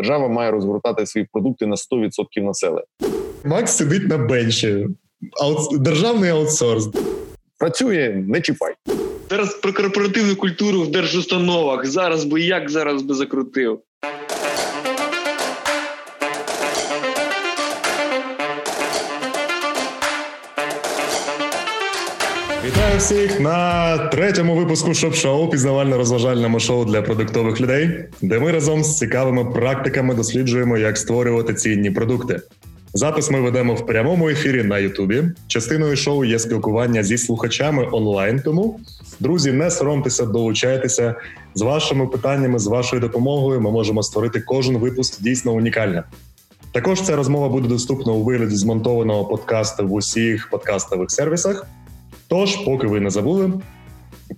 держава має розгортати свої продукти на 100% населення. Макс сидить на бенчі. Аут... Державний аутсорс. Працює, не чіпай. Зараз про корпоративну культуру в держустановах. Зараз би як зараз би закрутив. Вітаю всіх на третьому випуску ШОБШО пізнавально-розважальному шоу для продуктових людей, де ми разом з цікавими практиками досліджуємо, як створювати цінні продукти. Запис ми ведемо в прямому ефірі на Ютубі. Частиною шоу є спілкування зі слухачами онлайн. Тому друзі, не соромтеся, долучайтеся з вашими питаннями, з вашою допомогою. Ми можемо створити кожен випуск дійсно унікальним. Також ця розмова буде доступна у вигляді змонтованого подкасту в усіх подкастових сервісах. Тож, поки ви не забули,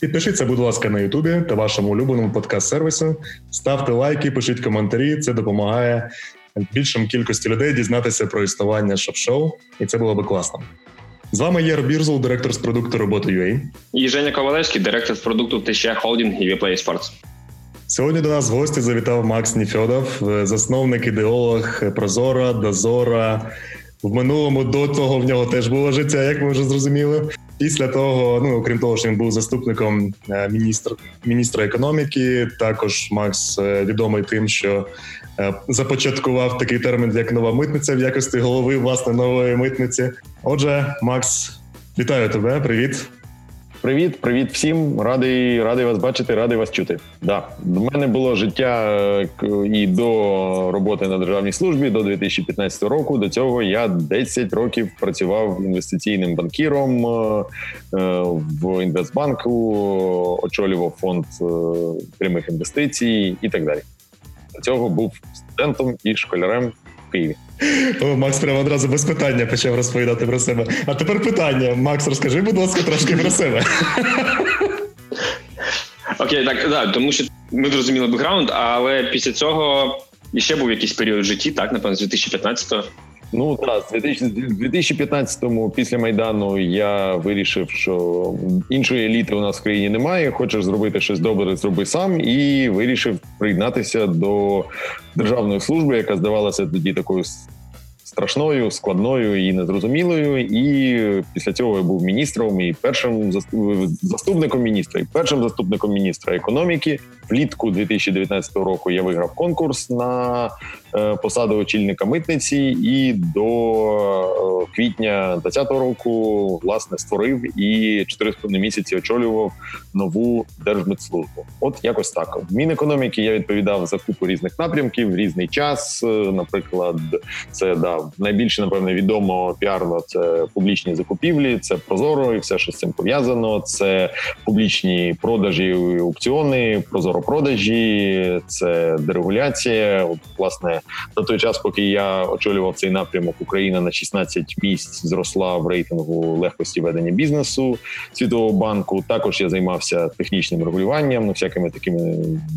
підпишіться, будь ласка, на Ютубі та вашому улюбленому подкаст-сервісу. Ставте лайки, пишіть коментарі. Це допомагає більшим кількості людей дізнатися про існування ШОБШО, і це було би класно. З вами Яр Бірзул, директор з продукту robota.ua. І Женя Ковалевський, директор з продукту ТЩ Холдінг і Viaplay Sports. Сьогодні до нас в гості завітав Макс Нефьодов, засновник ідеолог Prozorro, Dozorro. В минулому до того в нього теж було життя, як ми вже зрозуміли. Після того, ну окрім того, що він був заступником е, міністра міністра економіки. Також Макс е, відомий тим, що е, започаткував такий термін як нова митниця в якості голови власне нової митниці. Отже, Макс, вітаю тебе. Привіт. Привіт, привіт всім. Радий радий вас бачити, радий вас чути. Да, в мене було життя і до роботи на державній службі до 2015 року. До цього я 10 років працював інвестиційним банкіром е, в Інвестбанку, очолював фонд е, прямих інвестицій і так далі. До цього був студентом і школярем Києві. О, Макс прямо одразу без питання почав розповідати про себе. А тепер питання. Макс, розкажи, будь ласка, трошки про себе. Окей, так да, тому що ми зрозуміли бекграунд, але після цього ще був якийсь період в житті, так, напевно, з 2015-го. Ну так, з 2015-му після майдану я вирішив, що іншої еліти у нас в країні немає. Хочеш зробити щось добре, зроби сам, і вирішив приєднатися до державної служби, яка здавалася тоді такою страшною, складною і незрозумілою. І після цього я був міністром і першим заступником міністра, і першим заступником міністра економіки. Влітку 2019 року я виграв конкурс на е, посаду очільника митниці, і до е, квітня 2020 року власне створив і 4,5 місяці очолював нову держмитслужбу. От якось так. В Мінекономіки я відповідав за купу різних напрямків, в різний час. Е, наприклад, це да найбільше напевне відомо піарно це публічні закупівлі, це прозоро і все, що з цим пов'язано. Це публічні продажі, аукціони, прозоропродажі, це дерегуляція. От, власне, за той час, поки я очолював цей напрямок, Україна на 16 місць зросла в рейтингу легкості ведення бізнесу світового банку. Також я займався технічним регулюванням, ну всякими такими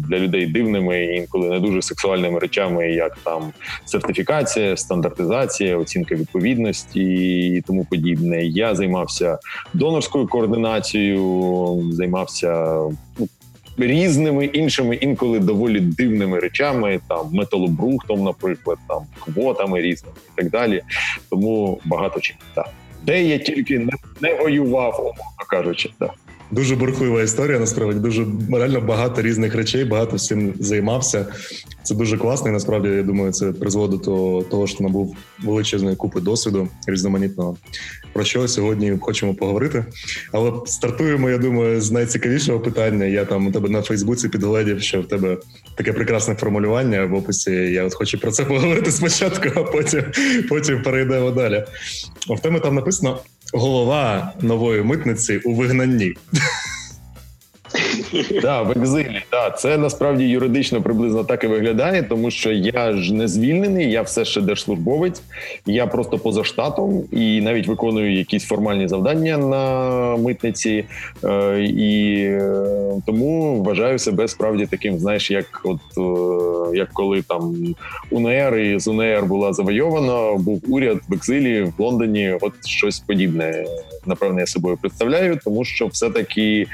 для людей дивними інколи не дуже сексуальними речами, як там сертифікація, стандартизація, оцінка відповідності і тому подібне. Я займався донорською координацією, займався ну, різними іншими інколи доволі дивними речами, там металобрухтом, наприклад, там квотами різними і так далі. Тому багато чим так. Де я тільки не, не воював, умовно кажучи, так. Дуже бурхлива історія. Насправді дуже реально багато різних речей, багато всім займався. Це дуже класно. і Насправді я думаю, це призводить до того, що набув величезної купи досвіду різноманітного. Про що сьогодні хочемо поговорити. Але стартуємо. Я думаю, з найцікавішого питання. Я там у тебе на Фейсбуці підгледів, що в тебе таке прекрасне формулювання в описі. Я от хочу про це поговорити спочатку, а потім потім перейдемо далі. В тебе там написано голова нової митниці у вигнанні. Да, в екзилі. Да. Це насправді юридично приблизно так і виглядає, тому що я ж не звільнений, я все ще держслужбовець, я просто поза штатом і навіть виконую якісь формальні завдання на митниці, е, і е, тому вважаю себе справді таким, знаєш, як от е, як коли там УНР і з УНР була завойована, був уряд в екзилі в Лондоні. От щось подібне. Напевне, я собою представляю, тому що все таки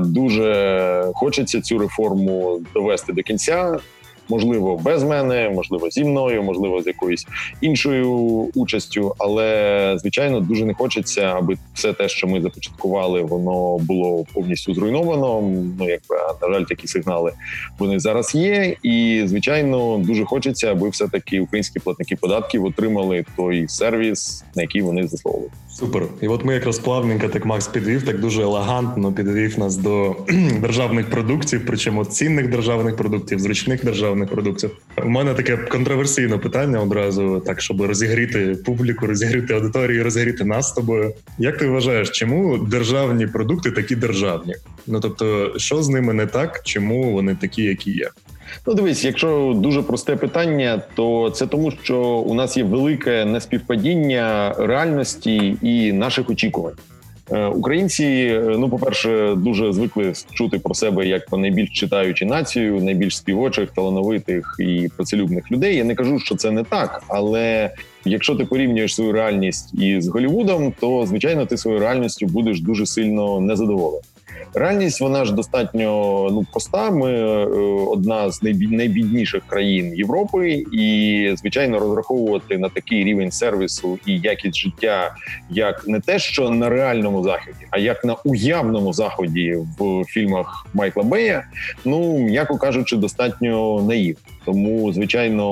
дуже хочеться цю реформу довести до кінця. Можливо, без мене, можливо, зі мною, можливо, з якоюсь іншою участю. Але звичайно дуже не хочеться, аби все те, що ми започаткували, воно було повністю зруйновано. Ну якби на жаль, такі сигнали вони зараз є. І звичайно, дуже хочеться, аби все таки українські платники податків отримали той сервіс, на який вони заслуговують. Супер, і от ми якраз плавненько, так Макс підвів, так дуже елегантно підвів нас до державних продуктів, причому цінних державних продуктів, зручних державних продуктів. У мене таке контроверсійне питання одразу, так щоб розігріти публіку, розігріти аудиторію, розігріти нас з тобою. Як ти вважаєш, чому державні продукти такі державні? Ну тобто, що з ними не так, чому вони такі, які є? Ну, дивись, якщо дуже просте питання, то це тому, що у нас є велике неспівпадіння реальності і наших очікувань. Е, українці, е, ну по перше, дуже звикли чути про себе як найбільш читаючу націю, найбільш співочих, талановитих і працелюбних людей. Я не кажу, що це не так, але якщо ти порівнюєш свою реальність із Голівудом, то звичайно ти своєю реальністю будеш дуже сильно незадоволений. Реальність вона ж достатньо ну проста. Ми е, одна з найбідніших країн Європи, і звичайно розраховувати на такий рівень сервісу і якість життя, як не те, що на реальному заході, а як на уявному заході в фільмах Майкла Бея. Ну м'яко кажучи, достатньо наївно. Тому звичайно.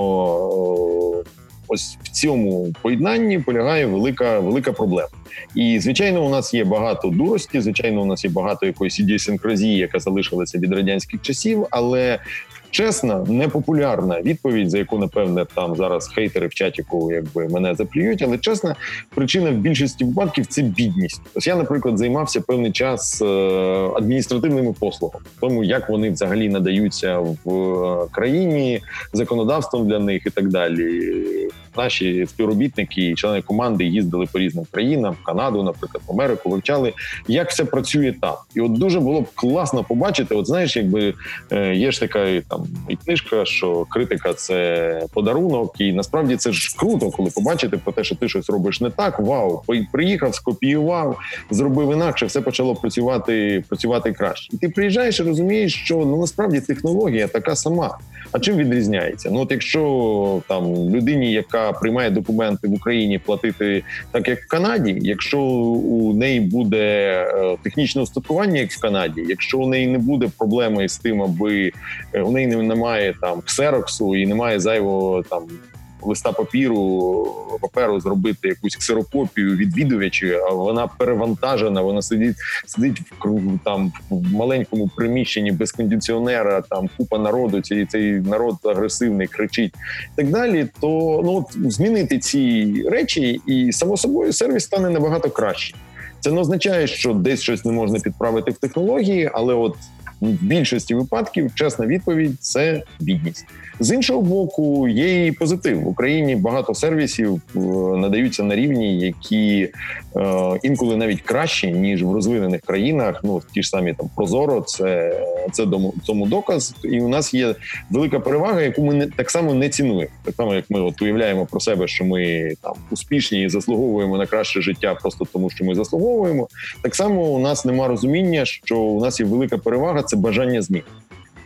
Ось в цьому поєднанні полягає велика велика проблема. І звичайно, у нас є багато дурості. Звичайно, у нас є багато якоїсь ідіосинкразії, яка залишилася від радянських часів, але чесна, непопулярна відповідь, за яку напевне там зараз хейтери в чатіку якби мене заплюють, але чесна причина в більшості випадків це бідність. Ось я, наприклад, займався певний час е, адміністративними послугами, тому як вони взагалі надаються в е, країні законодавством для них і так далі наші співробітники і члени команди їздили по різним країнам, в Канаду, наприклад, в Америку, вивчали, як все працює там. І от дуже було б класно побачити. От знаєш, якби е, є ж така там і книжка, що критика це подарунок, і насправді це ж круто, коли побачити про те, що ти щось робиш не так. Вау, приїхав, скопіював, зробив інакше, все почало працювати, працювати краще. І ти приїжджаєш і розумієш, що ну насправді технологія така сама. А чим відрізняється? Ну от якщо там людині, яка приймає документи в Україні, платити так, як в Канаді, якщо у неї буде е, технічне устаткування, як в Канаді, якщо у неї не буде проблеми з тим, аби е, у неї немає там ксероксу і немає зайвого там листа папіру паперу зробити якусь ксерокопію відвідувачі, а вона перевантажена. Вона сидить сидить в там в маленькому приміщенні без кондиціонера. Там купа народу. Цей цей народ агресивний кричить і так далі. То ну от змінити ці речі, і само собою сервіс стане набагато краще. Це не означає, що десь щось не можна підправити в технології, але от в більшості випадків чесна відповідь це бідність. З іншого боку, є і позитив в Україні. Багато сервісів е, надаються на рівні, які е, інколи навіть кращі ніж в розвинених країнах. Ну ті ж самі там Прозоро, це це тому доказ. І у нас є велика перевага, яку ми не так само не цінуємо. Так само, як ми от уявляємо про себе, що ми там успішні і заслуговуємо на краще життя, просто тому що ми заслуговуємо. Так само у нас нема розуміння, що у нас є велика перевага це бажання змін.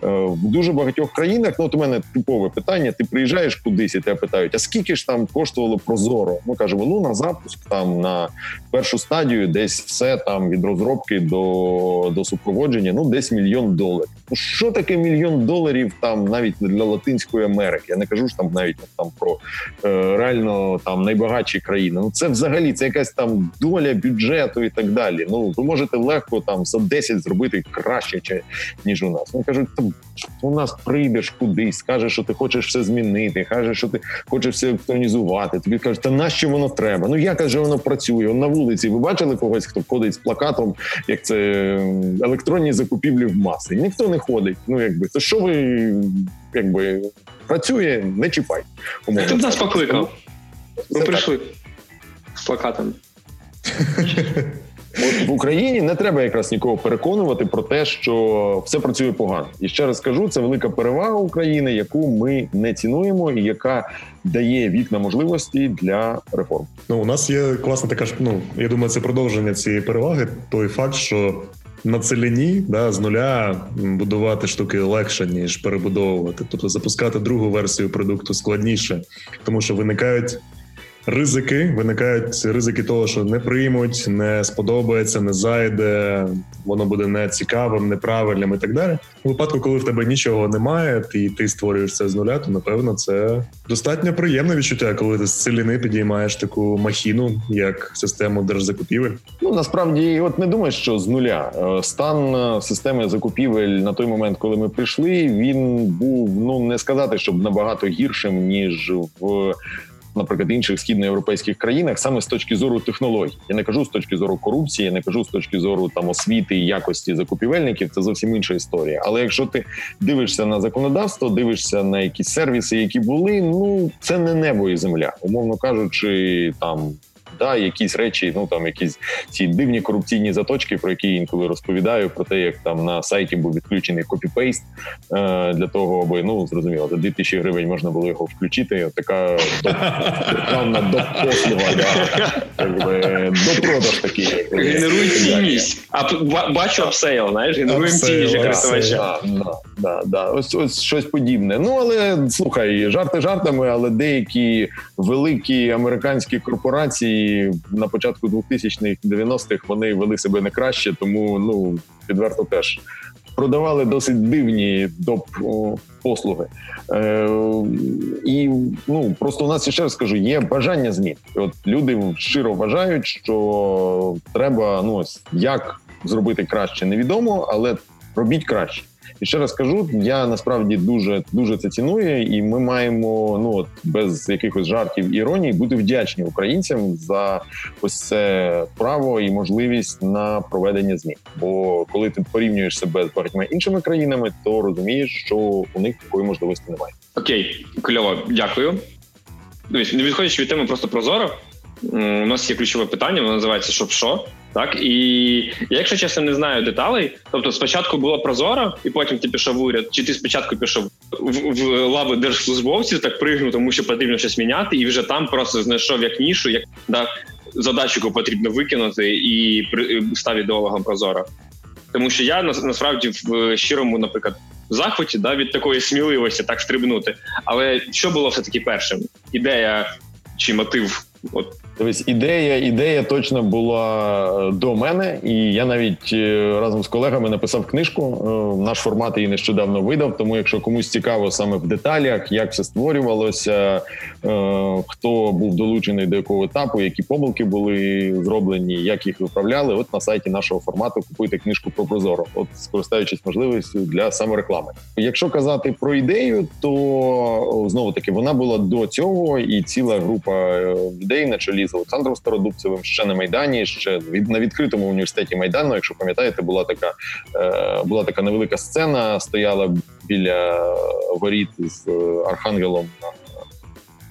Е, в дуже багатьох країнах. Ну, от у мене типове питання: ти приїжджаєш кудись і тебе питають, а скільки ж там коштувало прозоро? Ми кажемо, ну на запуск, там на першу стадію, десь все там від розробки до до супроводження, ну десь мільйон доларів. Ну що таке мільйон доларів там навіть для Латинської Америки? Я не кажу ж там навіть там про е, реально там найбагатші країни. Ну це взагалі це якась там доля бюджету і так далі. Ну ви можете легко там за 10 зробити краще, ніж у нас. Вони кажуть, у нас прийдеш кудись, скажеш, що ти хочеш все змінити, кажеш, що ти хочеш все електронізувати. Тобі кажуть, та нащо воно треба? Ну як же воно працює? Он на вулиці ви бачили когось, хто ходить з плакатом, як це електронні закупівлі в маси? Ніхто не ходить. Ну якби то що ви якби працює, не чіпай. Ти б нас покликав. Ми прийшли з плакатами. От в Україні не треба якраз нікого переконувати про те, що все працює погано. І ще раз кажу, це велика перевага України, яку ми не цінуємо, і яка дає вікна можливості для реформ. Ну у нас є класна така ж. Ну я думаю, це продовження цієї переваги. Той факт, що на целіні да, з нуля будувати штуки легше ніж перебудовувати. Тобто запускати другу версію продукту складніше, тому що виникають ризики. Виникають ризики того, що не приймуть, не сподобається, не зайде, воно буде нецікавим, неправильним і так далі. У випадку, коли в тебе нічого немає, і ти створюєш це з нуля, то напевно це достатньо приємне відчуття, коли ти з целіни підіймаєш таку махіну, як систему держзакупівель. Ну насправді, от не думаю, що з нуля е, стан е, системи закупівель на той момент, коли ми прийшли, він був ну не сказати, щоб набагато гіршим ніж в наприклад, інших східноєвропейських країнах саме з точки зору технологій. Я не кажу з точки зору корупції, я не кажу з точки зору там освіти і якості закупівельників. Це зовсім інша історія. Але якщо ти дивишся на законодавство, дивишся на якісь сервіси, які були, ну це не небо і земля, умовно кажучи, там да, якісь речі, ну там якісь ці дивні корупційні заточки, про які я інколи розповідаю, про те, як там на сайті був відключений copy-paste е, для того, аби ну зрозуміло, за 2000 гривень можна було його включити. Така державна допослуга, да, до продаж такий. Генеруй цінність. А бачу upsell, знаєш, генеруємо цінність для користувача. Да, да, да. Ось ось щось подібне. Ну але слухай, жарти жартами, але деякі великі американські корпорації на початку 2000-х 90-х вони вели себе не краще, тому ну відверто теж продавали досить дивні доп послуги. Е, І ну просто у нас ще раз скажу, є бажання змін. От люди щиро вважають, що треба ну ось як зробити краще, невідомо, але робіть краще. І ще раз кажу, я насправді дуже дуже це ціную, і ми маємо ну от без якихось жартів іронії бути вдячні українцям за ось це право і можливість на проведення змін. Бо коли ти порівнюєш себе з багатьма іншими країнами, то розумієш, що у них такої можливості немає. Окей, кльово, дякую. Не відходячи від теми просто прозоро. У нас є ключове питання, воно називається «Щоб що?». Так і я, якщо чесно, не знаю деталей. Тобто, спочатку було прозоро, і потім ти пішов в уряд, чи ти спочатку пішов в, в лави держслужбовців, так пригнув, тому що потрібно щось міняти, і вже там просто знайшов як нішу, як да, задачу, яку потрібно викинути, і став ідеологом прозоро. Тому що я насправді в щирому, наприклад, захваті да, від такої сміливості так стрибнути. Але що було все таки першим? Ідея чи мотив? От Дивись, ідея ідея точно була е, до мене, і я навіть е, разом з колегами написав книжку. Е, наш формат її нещодавно видав. Тому, якщо комусь цікаво саме в деталях, як все створювалося, хто був долучений до якого етапу, які помилки були зроблені, як їх виправляли. От на сайті нашого формату купуйте книжку про Прозоро, от скористаючись можливістю для самореклами. Якщо казати про ідею, то знову таки вона була до цього, і ціла група людей на чолі з Олександром Стародубцевим ще на майдані. Ще від на відкритому університеті майдану. Якщо пам'ятаєте, була така е, була така невелика сцена. Стояла біля воріт з архангелом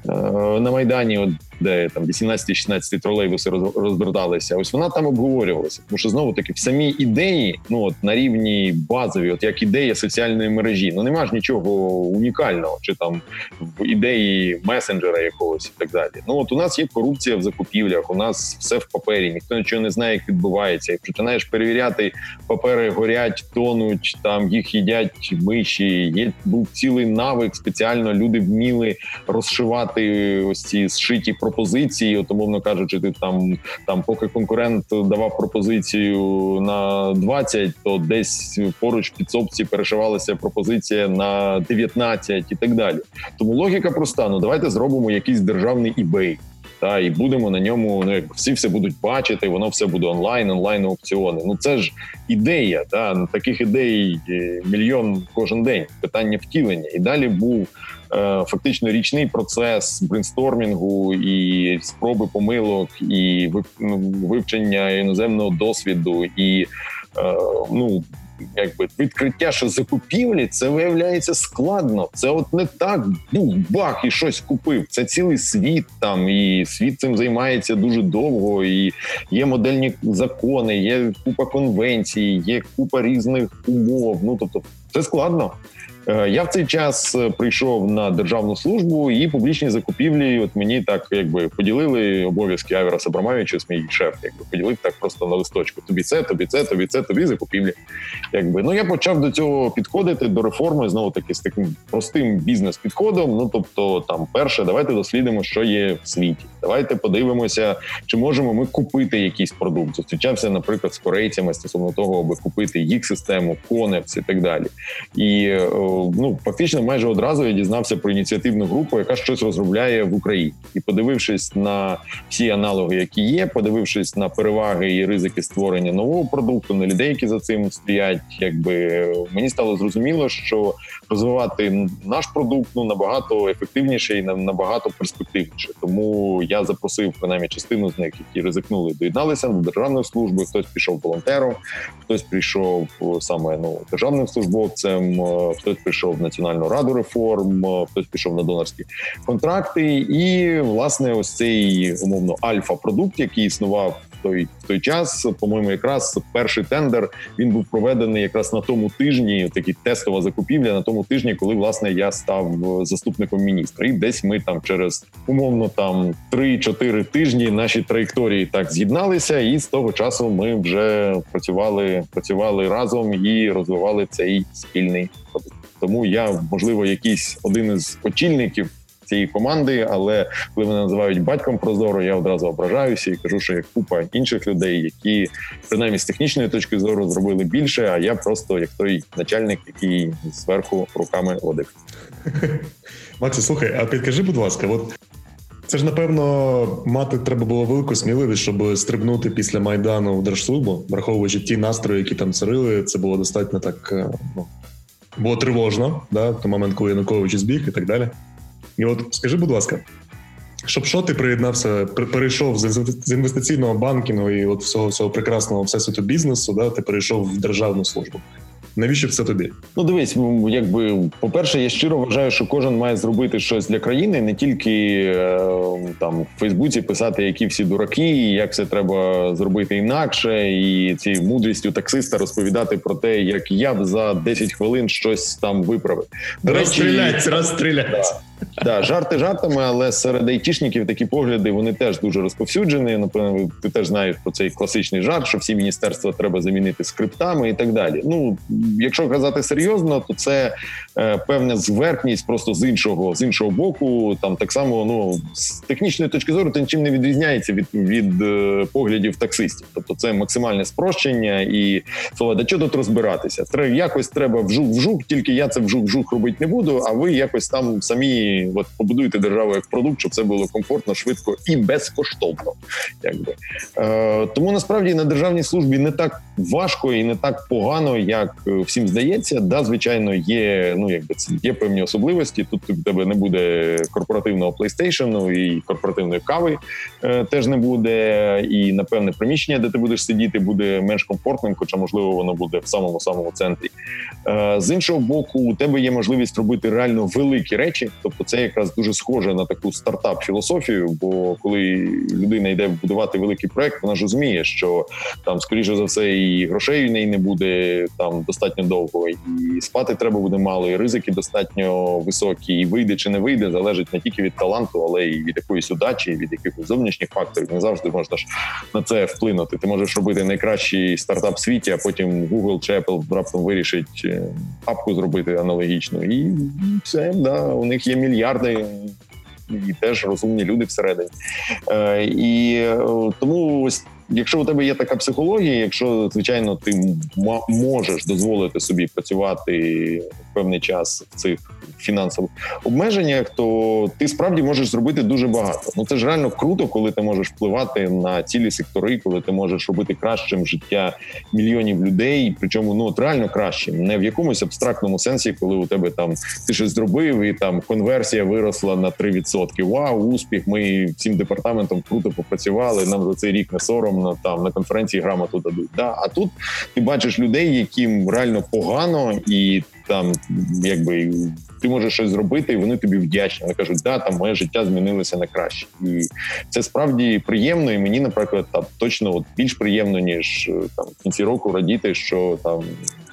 на, е, на майдані. От де там 18-16 тролейбуси розверталися. Ось вона там обговорювалася. Тому що знову таки в самій ідеї, ну от на рівні базові, от як ідея соціальної мережі, ну нема ж нічого унікального, чи там в ідеї месенджера якогось і так далі. Ну от у нас є корупція в закупівлях, у нас все в папері, ніхто нічого не знає, як відбувається. І починаєш перевіряти, папери горять, тонуть, там їх їдять миші. Є був цілий навик. Спеціально люди вміли розшивати ось ці зшиті пропозиції, от, кажучи, ти там там, поки конкурент давав пропозицію на 20, то десь поруч в підсобці перешивалася пропозиція на 19 і так далі. Тому логіка проста: ну давайте зробимо якийсь державний eBay. Та і будемо на ньому. Ну як всі все будуть бачити, воно все буде онлайн, онлайн аукціони. Ну це ж ідея. Та таких ідей е, мільйон кожен день. Питання втілення. І далі був фактично річний процес брейнстормінгу і спроби помилок, і ну, вивчення іноземного досвіду, і е, ну. Якби відкриття, що закупівлі, це виявляється складно. Це от не так був бах і щось купив. Це цілий світ там, і світ цим займається дуже довго. І є модельні закони, є купа конвенцій, є купа різних умов. Ну тобто, це складно. Е, я в цей час прийшов на державну службу і публічні закупівлі. От мені так якби поділили обов'язки Авіра Сабрамавича, мій шеф, якби поділив так просто на листочку. Тобі це, тобі це, тобі це, тобі закупівлі. Якби ну я почав до цього підходити до реформи знову таки з таким простим бізнес-підходом. Ну тобто, там перше, давайте дослідимо, що є в світі. Давайте подивимося, чи можемо ми купити якийсь продукт. Зустрічався, наприклад, з корейцями стосовно того, аби купити їх систему, конепс і так далі. І е, ну фактично, майже одразу я дізнався про ініціативну групу, яка щось розробляє в Україні, і подивившись на всі аналоги, які є, подивившись на переваги і ризики створення нового продукту, на людей, які за цим стоять, якби мені стало зрозуміло, що розвивати наш продукт ну набагато ефективніше і набагато перспективніше. Тому я запросив принаймні частину з них, які ризикнули, доєдналися до державної служби. Хтось пішов волонтером, хтось прийшов саме ну державним службовцем, хтось прийшов в національну раду реформ, хтось пішов на донорські контракти. І власне, ось цей умовно альфа-продукт, який існував той в той час, по-моєму, якраз перший тендер він був проведений якраз на тому тижні. Такі тестова закупівля на тому тижні, коли власне я став заступником міністра. І десь ми там через умовно там 3-4 тижні наші траєкторії так з'єдналися, і з того часу ми вже працювали, працювали разом і розвивали цей спільний продукт. Тому я можливо якийсь один із очільників цієї команди. Але коли мене називають батьком прозоро, я одразу ображаюся і кажу, що є купа інших людей, які принаймні з технічної точки зору зробили більше. А я просто як той начальник, який зверху руками водив. Максі, слухай, а підкажи, будь ласка, от. Це ж напевно мати треба було велику сміливість, щоб стрибнути після майдану в держслужбу, враховуючи ті настрої, які там царили. Це було достатньо так е, ну було тривожно, да, в той момент, коли Янукович збіг і так далі. І от скажи, будь ласка, щоб що ти приєднався, перейшов з інвестиційного банкінгу і от всього всього прекрасного всесвіту бізнесу, да, ти перейшов в державну службу. Навіщо це тобі? Ну дивись, якби по перше, я щиро вважаю, що кожен має зробити щось для країни, не тільки е, там в Фейсбуці писати, які всі дураки, і як це треба зробити інакше, і ці мудрістю таксиста розповідати про те, як я б за 10 хвилин щось там виправив. Розстрілять, розстрілять. Да, жарти жартами, але серед айтішників такі погляди вони теж дуже розповсюджені. Напевно, ти теж знаєш про цей класичний жарт, що всі міністерства треба замінити скриптами і так далі. Ну якщо казати серйозно, то це е, певна зверхність просто з іншого з іншого боку. Там так само ну з технічної точки зору це нічим не відрізняється від від е, поглядів таксистів. Тобто це максимальне спрощення і слова, да чого тут розбиратися? Треба якось треба вжух-вжух, тільки я це вжух-вжух робити не буду. А ви якось там самі от побудуєте державу як продукт, щоб це було комфортно, швидко і безкоштовно. Якби е, тому насправді на державній службі не так важко і не так погано, як е, всім здається. Да, звичайно, є ну якби це є певні особливості. Тут у тебе не буде корпоративного PlayStation і корпоративної кави е, теж не буде. І напевне приміщення, де ти будеш сидіти, буде менш комфортним, хоча можливо воно буде в самому самому центрі. Е, з іншого боку, у тебе є можливість робити реально великі речі, тобто це якраз дуже схоже на таку стартап-філософію. Бо коли людина йде будувати великий проект, вона ж розуміє, що там скоріше за все і грошей в неї не буде там достатньо довго, і спати треба буде мало, і ризики достатньо високі. І вийде чи не вийде, залежить не тільки від таланту, але й від якоїсь удачі, від якихось зовнішніх факторів. Не завжди можна ж на це вплинути. Ти можеш робити найкращий стартап в світі, а потім Google чи Apple раптом вирішить е, апку зробити аналогічну, і все да у них є мільярди. І теж розумні люди всередині, Е, і е, тому ось якщо у тебе є така психологія, якщо звичайно ти можеш дозволити собі працювати певний час в цих фінансових обмеженнях, то ти справді можеш зробити дуже багато. Ну це ж реально круто, коли ти можеш впливати на цілі сектори, коли ти можеш робити кращим життя мільйонів людей. Причому ну от реально кращим, не в якомусь абстрактному сенсі, коли у тебе там ти щось зробив, і там конверсія виросла на 3%. Вау, успіх! Ми всім департаментом круто попрацювали. Нам за цей рік не соромно. Там на конференції грамоту дадуть. Да, а тут ти бачиш людей, яким реально погано і там якби ти можеш щось зробити, і вони тобі вдячні. Вони кажуть, да, там моє життя змінилося на краще, і це справді приємно. І мені, наприклад, там точно от більш приємно ніж там в кінці року радіти, що там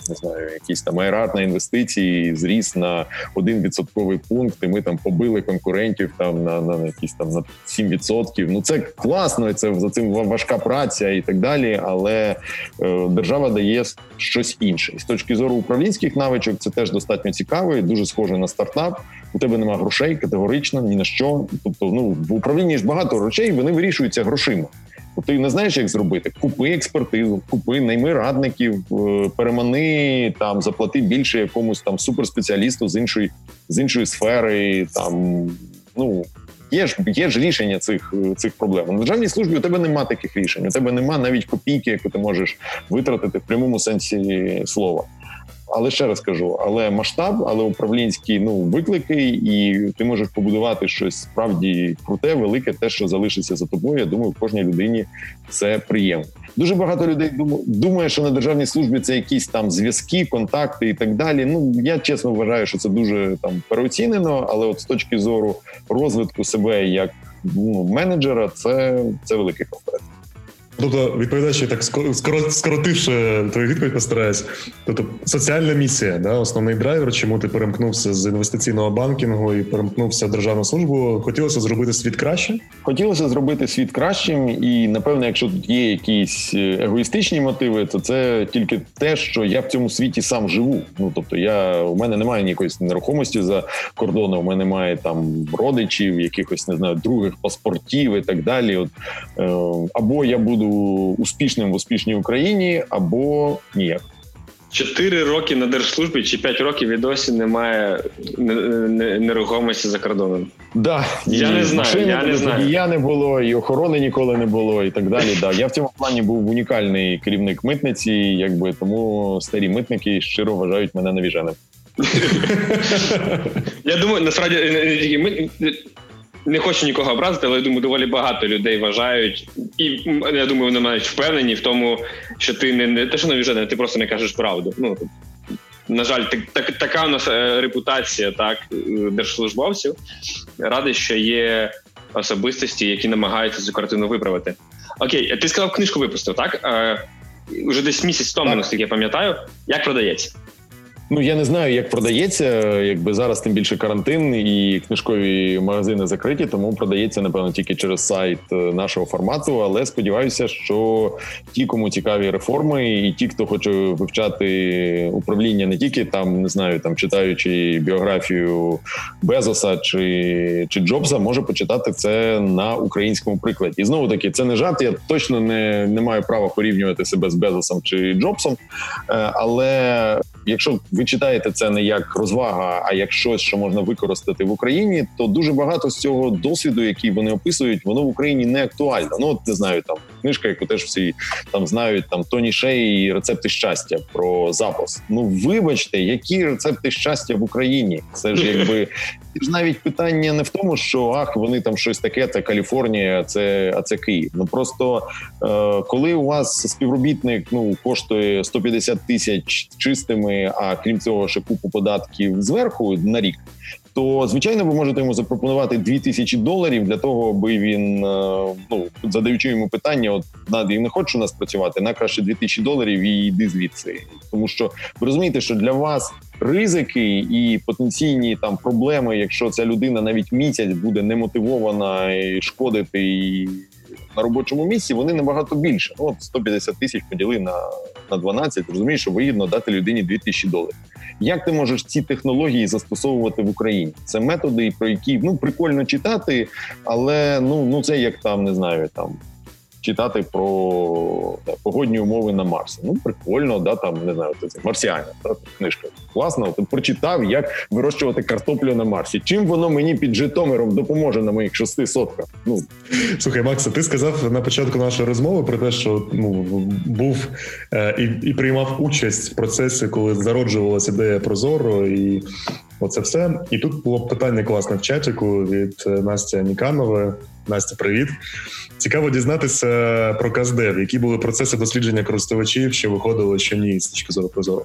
не знаю, якісь там айрат на інвестиції зріс на один відсотковий пункт, і ми там побили конкурентів там на на, на якісь там на 7%. Ну це класно, це за цим важка праця і так далі. Але е, держава дає щось інше. І з точки зору управлінських навичок, це теж достатньо цікаво, і дуже схоже на стартап. У тебе немає грошей категорично, ні на що. Тобто, ну в управлінні ж багато грошей, вони вирішуються грошима. Ти не знаєш, як зробити? Купи експертизу, купи найми радників, е, перемани там, заплати більше якомусь там суперспеціалісту з іншої з іншої сфери. Там ну є ж є ж рішення цих цих проблем. На державній службі у тебе нема таких рішень. У тебе нема навіть копійки, яку ти можеш витратити в прямому сенсі слова. Але ще раз кажу, але масштаб, але управлінські ну виклики, і ти можеш побудувати щось справді круте, велике, те, що залишиться за тобою. Я думаю, кожній людині це приємно. Дуже багато людей думає, що на державній службі це якісь там зв'язки, контакти і так далі. Ну я чесно вважаю, що це дуже там переоцінено, але от з точки зору розвитку себе як ну, менеджера, це, це великий конкурент. Тобто, відповідаючи так скоротивши твою відповідь, постараюсь. Тобто, соціальна місія, да, основний драйвер, чому ти перемкнувся з інвестиційного банкінгу і перемкнувся в державну службу. Хотілося зробити світ краще? Хотілося зробити світ кращим, і напевно, якщо тут є якісь е, егоїстичні мотиви, то це тільки те, що я в цьому світі сам живу. Ну тобто, я у мене немає ніякої нерухомості за кордоном, у мене немає там родичів, якихось не знаю, других паспортів і так далі. От е, або я буду успішним в успішній Україні або ніяк. Чотири роки на держслужбі чи п'ять років і досі немає нерухомості за кордоном. Да, я не знаю. Я не знаю. Я не було, і охорони ніколи не було, і так далі. Да, я в цьому плані був унікальний керівник митниці, якби тому старі митники щиро вважають мене навіженим. Я думаю, насправді ми не хочу нікого образити, але я думаю, доволі багато людей вважають, і я думаю, вони мають впевнені в тому, що ти не не те, що навіжений, ти просто не кажеш правду. Ну на жаль, так, так така у нас е, репутація, так держслужбовців. Радий, що є особистості, які намагаються цю картину виправити. Окей, ти сказав, книжку випустив, так? Е, Уже десь місяць тому, наскільки я пам'ятаю, як продається. Ну я не знаю, як продається. Якби зараз тим більше карантин і книжкові магазини закриті, тому продається напевно тільки через сайт е, нашого формату. Але сподіваюся, що ті, кому цікаві реформи, і ті, хто хоче вивчати управління, не тільки там не знаю, там читаючи біографію Безоса чи чи Джобса, може почитати це на українському прикладі. І знову таки, це не жарт. Я точно не, не маю права порівнювати себе з Безосом чи Джобсом, е, але якщо ви читаєте це не як розвага, а як щось, що можна використати в Україні, то дуже багато з цього досвіду, який вони описують, воно в Україні не актуально. Ну от не знаю, там книжка, яку теж всі там знають, там Тоні Шей і рецепти щастя про запас. Ну вибачте, які рецепти щастя в Україні? Це ж якби ж навіть питання не в тому, що ах, вони там щось таке, це Каліфорнія, це а це Київ. Ну просто е, коли у вас співробітник ну коштує 150 тисяч чистими, а крім цього, ще купу податків зверху на рік. То звичайно, ви можете йому запропонувати 2000 доларів для того, аби він е, ну задаючи йому питання, от над не хочеш у нас працювати, на краще 2000 доларів і йди звідси, тому що ви розумієте, що для вас ризики і потенційні там проблеми, якщо ця людина навіть місяць буде немотивована і шкодити і на робочому місці, вони набагато більше. Ну, от 150 тисяч поділи на на 12, Розумієш, що вигідно дати людині 2000 доларів. Як ти можеш ці технології застосовувати в Україні? Це методи, про які ну прикольно читати, але ну ну це як там не знаю там читати про да, погодні умови на Марсі. Ну прикольно, да там не знаю, це марсіанин, та книжка класно. Ти прочитав, як вирощувати картоплю на Марсі. Чим воно мені під Житомиром допоможе на моїх шести сотках? Ну слухай, Макса, ти сказав на початку нашої розмови про те, що ну був е, і і приймав участь в процесі, коли зароджувалася ідея Прозоро і. Оце все. І тут було питання класне в чатіку від е, Насті Ніканової. Настя, привіт. Цікаво дізнатися про Каздев, які були процеси дослідження користувачів, що виходило, що ні з точки зору прозоро.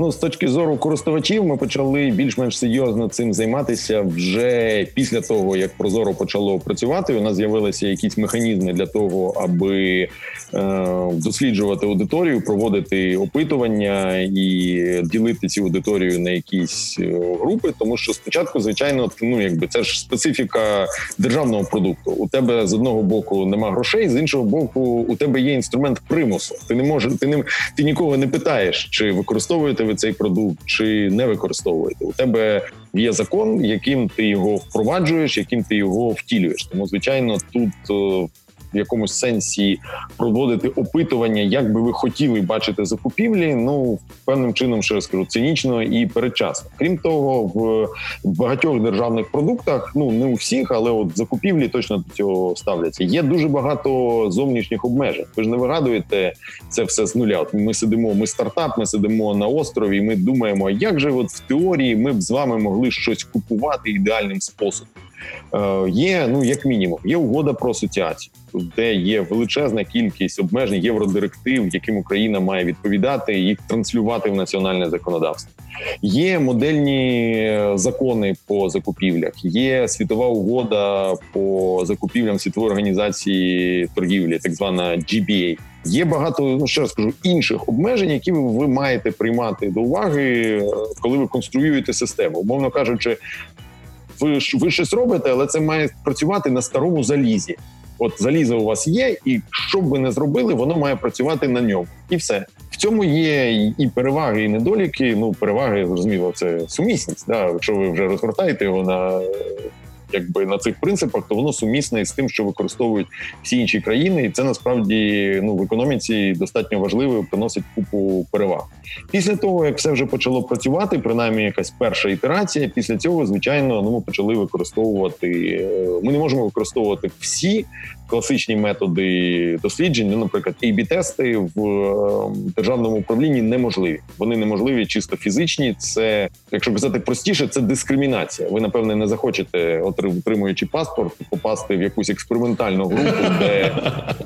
Ну, з точки зору користувачів, ми почали більш-менш серйозно цим займатися вже після того, як Прозоро почало працювати. У нас з'явилися якісь механізми для того, аби е, досліджувати аудиторію, проводити опитування і ділити цю аудиторію на якісь е, групи. Тому що спочатку, звичайно, ну якби це ж специфіка державного продукту. У тебе з одного боку нема грошей, з іншого боку, у тебе є інструмент примусу. Ти не можеш, ти не ти нікого не питаєш, чи використовуєте ви цей продукт, чи не використовуєте. У тебе є закон, яким ти його впроваджуєш, яким ти його втілюєш. Тому, звичайно, тут е, в якомусь сенсі проводити опитування, як би ви хотіли бачити закупівлі. Ну певним чином ще скажу, цинічно і передчасно. Крім того, в багатьох державних продуктах, ну не у всіх, але от закупівлі точно до цього ставляться. Є дуже багато зовнішніх обмежень. Ви ж не вигадуєте це все з нуля. От Ми сидимо, ми стартап, ми сидимо на острові. і Ми думаємо, як же от в теорії ми б з вами могли щось купувати ідеальним способом. Е, є ну як мінімум, є угода про асоціацію, де є величезна кількість обмежень євродиректив, яким Україна має відповідати і транслювати в національне законодавство. Є модельні закони по закупівлях, є світова угода по закупівлям світової організації торгівлі, так звана GBA. Є багато ну ще раз скажу інших обмежень, які ви маєте приймати до уваги, коли ви конструюєте систему, умовно кажучи ви ви щось робите, але це має працювати на старому залізі. От залізо у вас є, і що б ви не зробили, воно має працювати на ньому, і все в цьому є і переваги, і недоліки. Ну переваги зрозуміло, це сумісність. Да? Якщо ви вже розгортаєте його на якби на цих принципах, то воно сумісне з тим, що використовують всі інші країни, і це насправді ну в економіці достатньо важливо приносить купу переваг. Після того як все вже почало працювати, принаймні якась перша ітерація. Після цього, звичайно, ну ми почали використовувати. Е, ми не можемо використовувати всі класичні методи досліджень. Ну, наприклад, ab тести в е, державному управлінні неможливі. Вони неможливі, чисто фізичні. Це якщо казати простіше, це дискримінація. Ви напевне не захочете, отримуючи паспорт, попасти в якусь експериментальну групу, де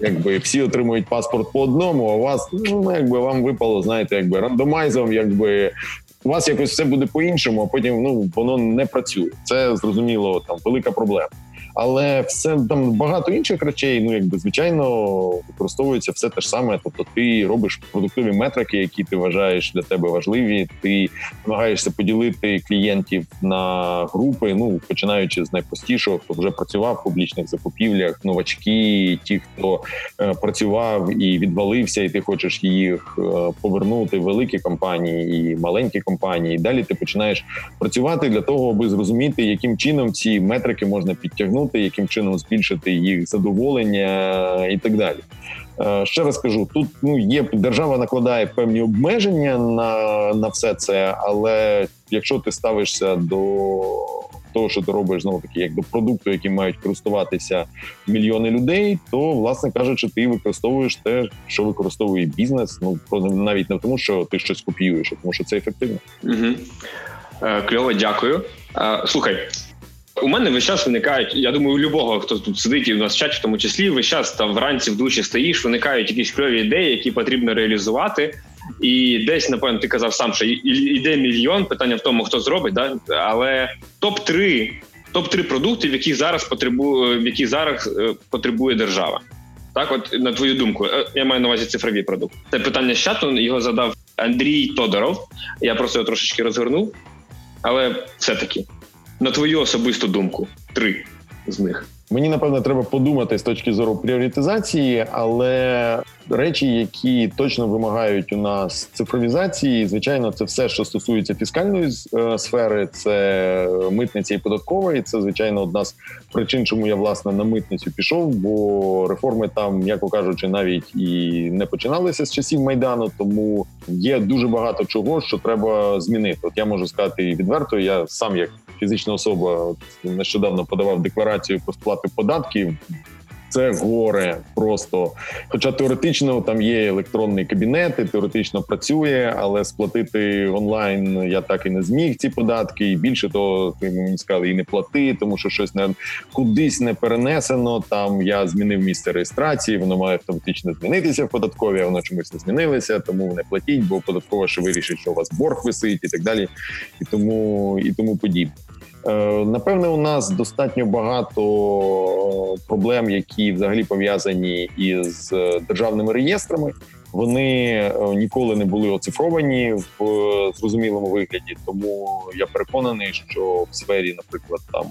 якби всі отримують паспорт по одному. А вас ну якби вам випало, знаєте, якби рандомайзом, якби. У вас якось все буде по-іншому, а потім ну воно не працює. Це зрозуміло там велика проблема але все там багато інших речей. Ну якби звичайно використовується все те ж саме. Тобто, ти робиш продуктові метрики, які ти вважаєш для тебе важливі. Ти намагаєшся поділити клієнтів на групи. Ну починаючи з найпростішого, хто вже працював в публічних закупівлях, новачки, ті, хто е, працював і відвалився, і ти хочеш їх е, повернути великі компанії і маленькі компанії. І Далі ти починаєш працювати для того, аби зрозуміти, яким чином ці метрики можна підтягнути досягнути, яким чином збільшити їх задоволення і так далі. Е, ще раз кажу: тут ну є держава накладає певні обмеження на на все це, але якщо ти ставишся до того, що ти робиш знову таки, як до продукту, яким мають користуватися мільйони людей, то власне кажучи, ти використовуєш те, що використовує бізнес. Ну навіть не тому, що ти щось копіюєш, а тому що це ефективно. Угу. Кльово, дякую. Е, слухай, у мене весь час виникають. Я думаю, у любого, хто тут сидить і в нас в чаті, в тому числі весь час там вранці в душі стоїш, виникають якісь кльові ідеї, які потрібно реалізувати. І десь, напевно, ти казав сам, що іде мільйон. Питання в тому, хто зробить, да? але топ 3 топ 3 продукти, в які зараз потребує, які зараз е, потребує держава. Так, от на твою думку, е, я маю на увазі цифрові продукти. Це питання з чату його задав Андрій Тодоров. Я просто його трошечки розгорнув, але все таки на твою особисту думку, три з них. Мені напевно треба подумати з точки зору пріоритизації, але речі, які точно вимагають у нас цифровізації, звичайно, це все, що стосується фіскальної е, сфери, це митниця і податкової. Це звичайно одна з причин, чому я власне на митницю пішов, бо реформи там, м'яко кажучи, навіть і не починалися з часів майдану. Тому є дуже багато чого, що треба змінити. От я можу сказати відверто, я сам як фізична особа нещодавно подавав декларацію про сплати податків це горе просто. Хоча теоретично там є електронний кабінет, теоретично працює, але сплатити онлайн я так і не зміг ці податки. І більше того, мені сказали і не плати, тому що щось не кудись не перенесено. Там я змінив місце реєстрації, воно має автоматично змінитися в податкові, а воно чомусь не змінилося, тому не платіть, бо податкова ще вирішить, що у вас борг висить і так далі, і тому і тому подібне. Е, напевне, у нас достатньо багато проблем, які взагалі пов'язані із державними реєстрами. Вони е, ніколи не були оцифровані в зрозумілому вигляді, тому я переконаний, що в сфері, наприклад, там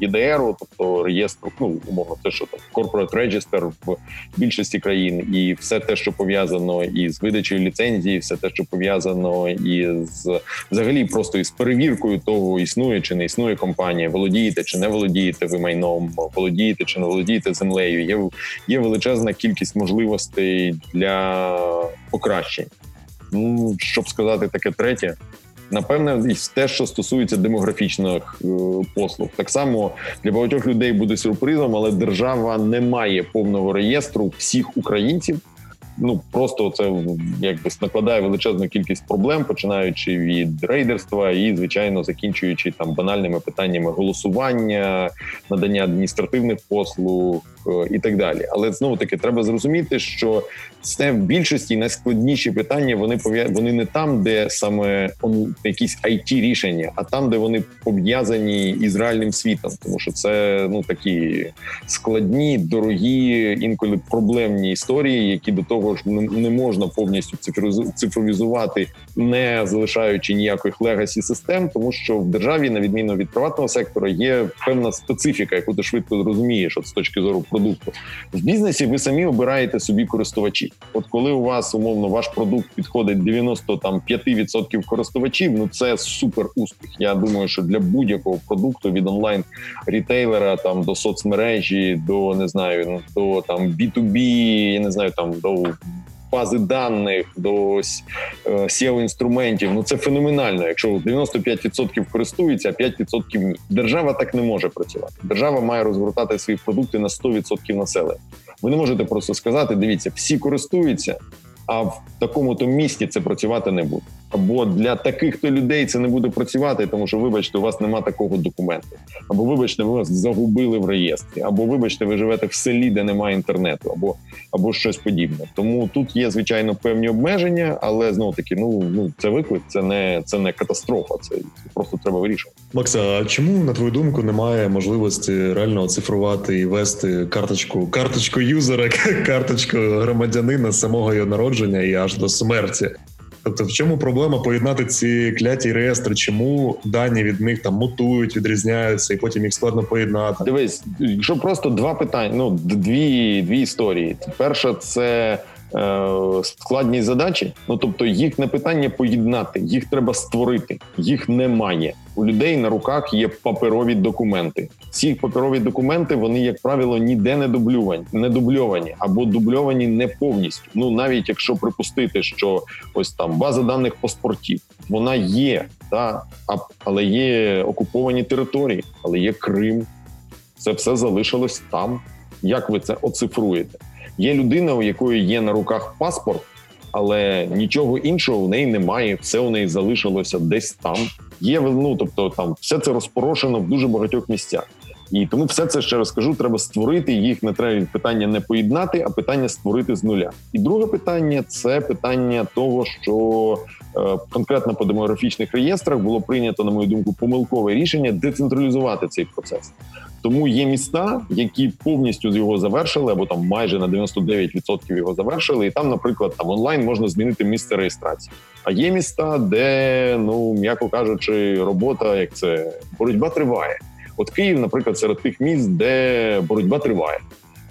ЄДРу, тобто реєстру, ну умовно, те, що там Corporate Register в більшості країн, і все те, що пов'язано із видачею ліцензії, все те, що пов'язано із взагалі просто із перевіркою того, існує чи не існує компанія, володієте чи не володієте ви майном, володієте чи не володієте землею. Є є величезна кількість можливостей для покращень. Ну щоб сказати таке третє. Напевне, і те, що стосується демографічних е, послуг, так само для багатьох людей буде сюрпризом, але держава не має повного реєстру всіх українців ну просто це якби накладає величезну кількість проблем, починаючи від рейдерства і звичайно закінчуючи там банальними питаннями голосування, надання адміністративних послуг е, і так далі. Але знову таки треба зрозуміти, що це в більшості найскладніші питання. Вони вони не там, де саме он, якісь IT рішення, а там, де вони пов'язані із реальним світом, тому що це ну такі складні, дорогі, інколи проблемні історії, які до того того ж не можна повністю цифровізувати, не залишаючи ніяких legacy систем, тому що в державі, на відміну від приватного сектора, є певна специфіка, яку ти швидко зрозумієш от з точки зору продукту. В бізнесі ви самі обираєте собі користувачі. От коли у вас умовно ваш продукт підходить 95% користувачів, ну це супер успіх. Я думаю, що для будь-якого продукту від онлайн рітейлера там до соцмережі, до не знаю, до там B2B, я не знаю, там до бази даних до seo інструментів. Ну це феноменально. Якщо 95% користуються, а 5% ні. Держава так не може працювати. Держава має розгортати свої продукти на 100% населення. Ви не можете просто сказати: дивіться, всі користуються, а в такому то місті це працювати не буде або для таких то людей це не буде працювати, тому що, вибачте, у вас нема такого документу, або вибачте, ви вас загубили в реєстрі, або вибачте, ви живете в селі, де немає інтернету, або або щось подібне. Тому тут є звичайно певні обмеження, але знову таки, ну ну це виклик, це не це не катастрофа. Це, просто треба вирішувати. Макса, а чому на твою думку немає можливості реально оцифрувати і вести карточку, карточку юзера, карточку громадянина самого його народження і аж до смерті? Тобто, в чому проблема поєднати ці кляті реєстри? Чому дані від них там мутують, відрізняються, і потім їх складно поєднати? Дивись, якщо просто два питання, ну дві дві історії. Перша це Е, складність задачі. Ну тобто, їх не питання поєднати, їх треба створити. Їх немає. У людей на руках є паперові документи. Ці паперові документи вони, як правило, ніде не дублювані, не дубльовані або дубльовані не повністю. Ну навіть якщо припустити, що ось там база даних паспортів, вона є, та але є окуповані території, але є Крим. Це все залишилось там. Як ви це оцифруєте? Є людина, у якої є на руках паспорт, але нічого іншого в неї немає. Все у неї залишилося десь там. Є ну, тобто там все це розпорошено в дуже багатьох місцях. І тому все це ще раз кажу, треба створити їх. Не треба питання не поєднати, а питання створити з нуля. І друге питання це питання того, що е, конкретно по демографічних реєстрах було прийнято, на мою думку, помилкове рішення децентралізувати цей процес. Тому є міста, які повністю його завершили, або там майже на 99% його завершили. І там, наприклад, там онлайн можна змінити місце реєстрації. А є міста, де ну м'яко кажучи, робота як це боротьба триває. От Київ, наприклад, серед тих міст, де боротьба триває.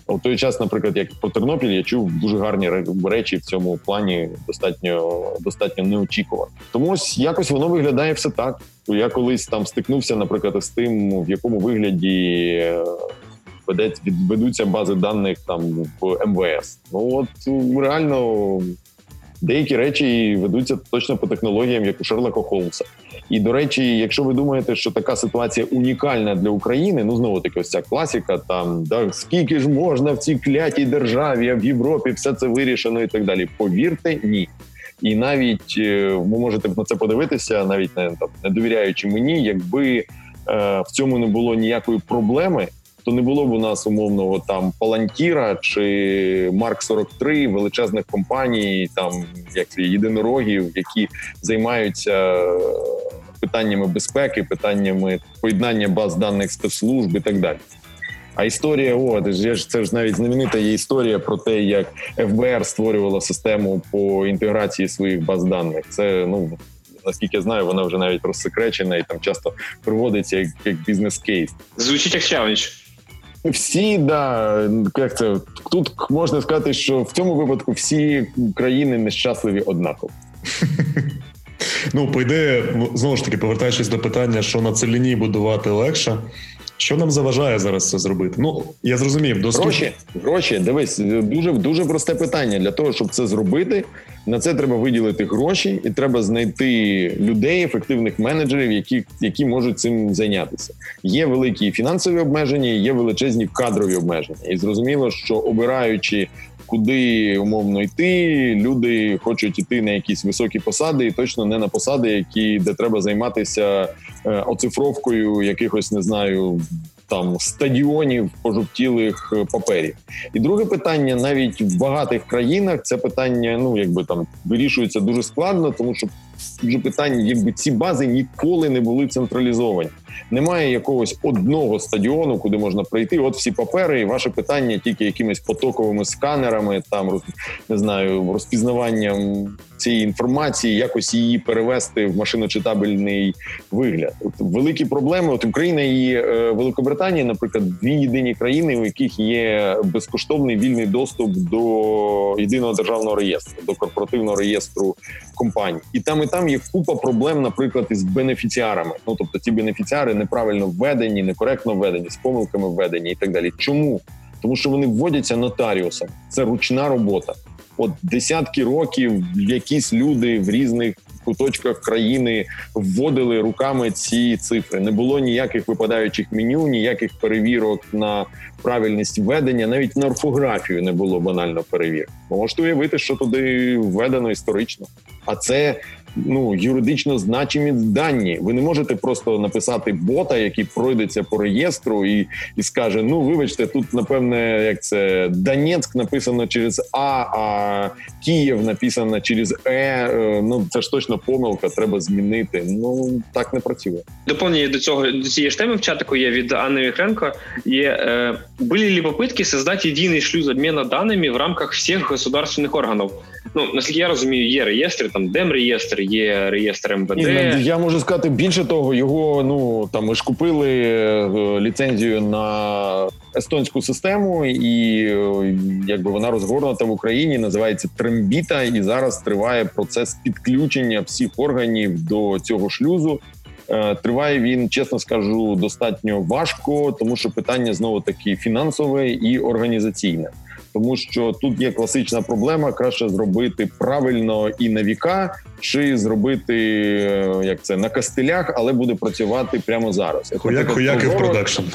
У той час, наприклад, як по Тернопіль, я чув дуже гарні речі в цьому плані достатньо достатньо неочікувано. Тому ось якось воно виглядає все так. Я колись там стикнувся, наприклад, з тим, в якому вигляді е, ведуться бази даних там в МВС. Ну от реально деякі речі ведуться точно по технологіям, як у Шерлока Холмса. І до речі, якщо ви думаєте, що така ситуація унікальна для України, ну знову таки, ось ця класіка, там да скільки ж можна в цій клятій державі, а в Європі все це вирішено і так далі. Повірте, ні. І навіть е, ви можете на це подивитися, навіть не там не довіряючи мені, якби е, в цьому не було ніякої проблеми. То не було б у нас умовного там Палантіра чи Марк 43 величезних компаній, там як єдинорогів, які займаються питаннями безпеки, питаннями поєднання баз даних спецслужб і так далі. А історія, о, це ж це ж навіть знаменита є історія про те, як ФБР створювала систему по інтеграції своїх баз даних. Це ну наскільки я знаю, вона вже навіть розсекречена і там часто проводиться як, як бізнес-кейс. Звучить як челендж. Всі да як це тут можна сказати, що в цьому випадку всі країни нещасливі однаково. Ну, по ідеї, знову ж таки, повертаючись до питання, що на целіні будувати легше. Що нам заважає зараз це зробити? Ну я зрозумів, доступ... гроші. Гроші, дивись, дуже дуже просте питання. Для того щоб це зробити, на це треба виділити гроші, і треба знайти людей, ефективних менеджерів, які які можуть цим зайнятися. Є великі фінансові обмеження, є величезні кадрові обмеження, і зрозуміло, що обираючи куди умовно йти. Люди хочуть йти на якісь високі посади, і точно не на посади, які де треба займатися е, оцифровкою якихось не знаю. Там стадіонів пожовтілих е, паперів, і друге питання навіть в багатих країнах це питання, ну якби там вирішується дуже складно, тому що вже питання, якби ці бази ніколи не були централізовані. Немає якогось одного стадіону, куди можна прийти. От всі папери, і ваше питання тільки якимись потоковими сканерами, там не знаю, розпізнаванням цієї інформації, якось її перевести в машиночитабельний вигляд. От великі проблеми. От Україна і е, Великобританія, наприклад, дві єдині країни, у яких є безкоштовний вільний доступ до єдиного державного реєстру, до корпоративного реєстру компаній, і там і там є купа проблем, наприклад, із бенефіціарами. Ну тобто, ті бенефіціари неправильно введені, некоректно введені, з помилками введені і так далі. Чому? Тому що вони вводяться нотаріусом. Це ручна робота. От десятки років якісь люди в різних куточках країни вводили руками ці цифри. Не було ніяких випадаючих меню, ніяких перевірок на правильність введення, навіть на орфографію не було банально перевірок. Можете уявити, що туди введено історично, а це ну юридично значимі дані. Ви не можете просто написати бота, який пройдеться по реєстру, і і скаже: Ну, вибачте, тут напевне, як це Донецьк написано через А, а Київ написано через Е. е ну це ж точно помилка, треба змінити. Ну так не працює. Доповнення до цього до цієї ж теми в чатику є від Анни Віхренко. Є е, були ли попитки создати єдиний шлюз обміну даними в рамках всіх государственних органів. Ну наскільки я розумію, є реєстри, там демреєстр, є реєстр МВД. І, я можу сказати більше того, його ну там ми ж купили е, ліцензію на естонську систему, і е, якби вона розгорнута в Україні, називається Трембіта, і зараз триває процес підключення всіх органів до цього шлюзу. Е, триває він, чесно скажу, достатньо важко, тому що питання знову таки фінансове і організаційне тому що тут є класична проблема: краще зробити правильно і на віка, чи зробити е, як це на кастелях, але буде працювати прямо зараз. Хуяк, хуяк і в продакшн.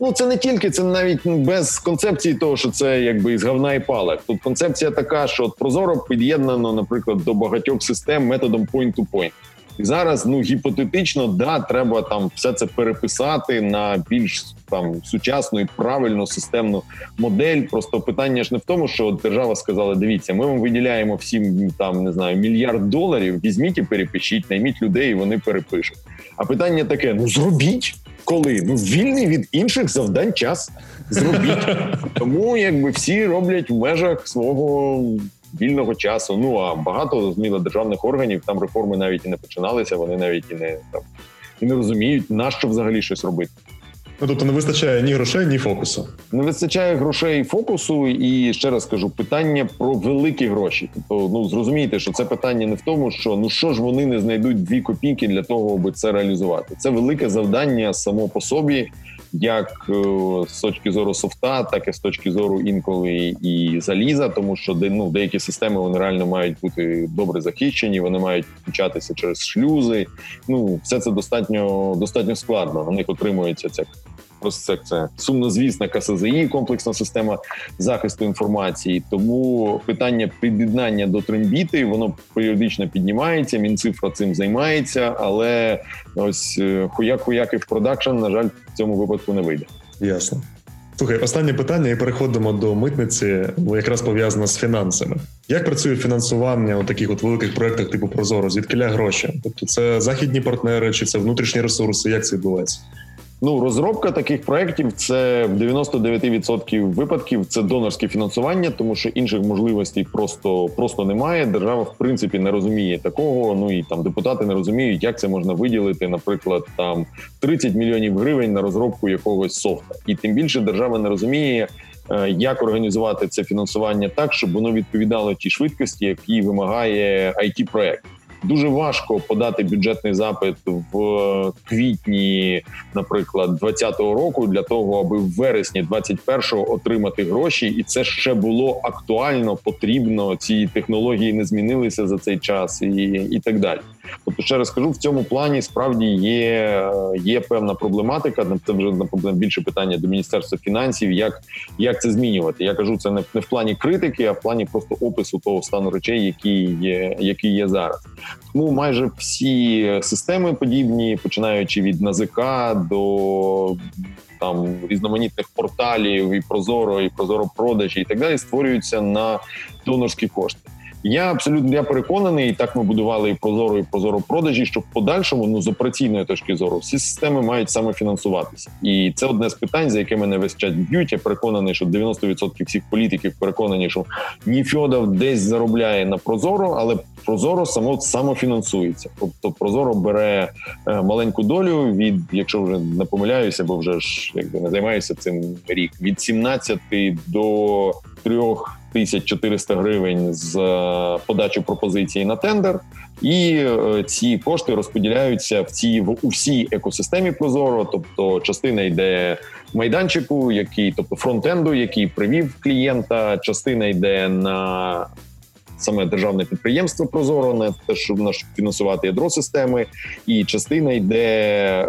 Ну, це не тільки це навіть без концепції того, що це якби із говна і палок. Тут концепція така, що от прозоро під'єднано, наприклад, до багатьох систем методом point-to-point. І зараз ну гіпотетично, да, треба там все це переписати на більш там сучасну і правильну системну модель. Просто питання ж не в тому, що держава сказала: дивіться, ми вам виділяємо всім там не знаю мільярд доларів. Візьміть і перепишіть, найміть людей, і вони перепишуть. А питання таке: ну зробіть коли ну вільний від інших завдань час зробіть. Тому якби всі роблять в межах свого вільного часу. Ну а багато зміна державних органів там реформи навіть і не починалися. Вони навіть і не там і не розуміють, на що взагалі щось робити. Ну, тобто не вистачає ні грошей, ні фокусу. Не вистачає грошей і фокусу, і ще раз кажу, питання про великі гроші. Тобто, ну зрозумійте, що це питання не в тому, що ну що ж вони не знайдуть дві копійки для того, аби це реалізувати. Це велике завдання само по собі як е, з точки зору софта, так і з точки зору інколи і заліза, тому що ну, деякі системи вони реально мають бути добре захищені, вони мають включатися через шлюзи. Ну, все це достатньо достатньо складно. На них отримується ця Просто це сумнозвісна КСЗІ, комплексна система захисту інформації. Тому питання під'єднання до трембіти воно періодично піднімається. Мінцифра цим займається, але ось е, хуяк-хуяк і в продакшн, на жаль, в цьому випадку не вийде. Ясно. Слухай, останнє питання, і переходимо до митниці, бо якраз пов'язано з фінансами. Як працює фінансування у таких от великих проєктах типу Прозоро? Звідкиля гроші? Тобто, це західні партнери чи це внутрішні ресурси? Як це відбувається? Ну, розробка таких проєктів це в 99% випадків це донорське фінансування, тому що інших можливостей просто просто немає. Держава в принципі не розуміє такого. Ну і там депутати не розуміють, як це можна виділити, наприклад, там 30 мільйонів гривень на розробку якогось софта, і тим більше держава не розуміє. Е, як організувати це фінансування так, щоб воно відповідало тій швидкості, які вимагає it проект дуже важко подати бюджетний запит в квітні, наприклад, 2020 року для того, аби в вересні 21-го отримати гроші, і це ще було актуально, потрібно. Ці технології не змінилися за цей час, і і так далі. Тобто, ще раз кажу, в цьому плані справді є є певна проблематика. Це вже на більше питання до міністерства фінансів. Як як це змінювати? Я кажу, це не, не в плані критики, а в плані просто опису того стану речей, які є, які є зараз. Тому майже всі системи подібні, починаючи від НАЗК до там різноманітних порталів, і Прозоро, і Прозоро продажі, і так далі, створюються на донорські кошти. Я абсолютно я переконаний, і так ми будували і прозоро, і прозоро продажі. що в подальшому, ну з операційної точки зору, всі системи мають самофінансуватися, і це одне з питань, за яке мене весь час б'ють. Я переконаний, що 90% всіх політиків переконані, що Ніфьодов десь заробляє на прозоро, але прозоро само самофінансується. Тобто Прозоро бере е, маленьку долю від, якщо вже не помиляюся, бо вже ж якби не займаюся цим рік від 17 до 3 400 гривень з е, подачі пропозиції на тендер, і е, ці кошти розподіляються в цій в усій екосистемі Прозоро. Тобто, частина йде майданчику, який тобто фронтенду, який привів клієнта, частина йде на саме державне підприємство Прозоро на те, щоб наш фінансувати ядро системи, і частина йде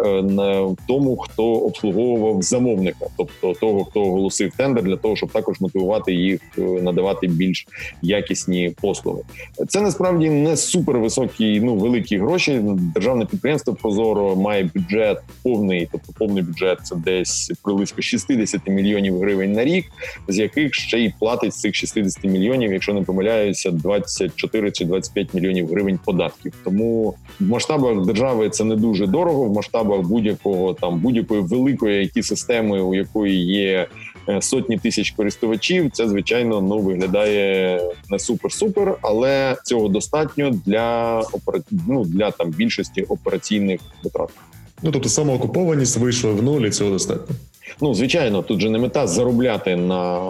е, на тому, хто обслуговував замовника, тобто того, хто оголосив тендер, для того, щоб також мотивувати їх е, надавати більш якісні послуги. Це насправді не супер високі, ну великі гроші. Державне підприємство Прозоро має бюджет повний, тобто повний бюджет це десь близько 60 мільйонів гривень на рік, з яких ще й платить цих 60 мільйонів, якщо не помиляюся, 24 чи 25 мільйонів гривень податків. Тому в масштабах держави це не дуже дорого. В масштабах будь-якого там будь-якої великої it системи, у якої є е, сотні тисяч користувачів, це звичайно ну виглядає не супер-супер, але цього достатньо для опера... ну, для там більшості операційних витрат. Ну тобто самоокупованість вийшла в нуль, і цього достатньо. Ну, звичайно, тут же не мета заробляти на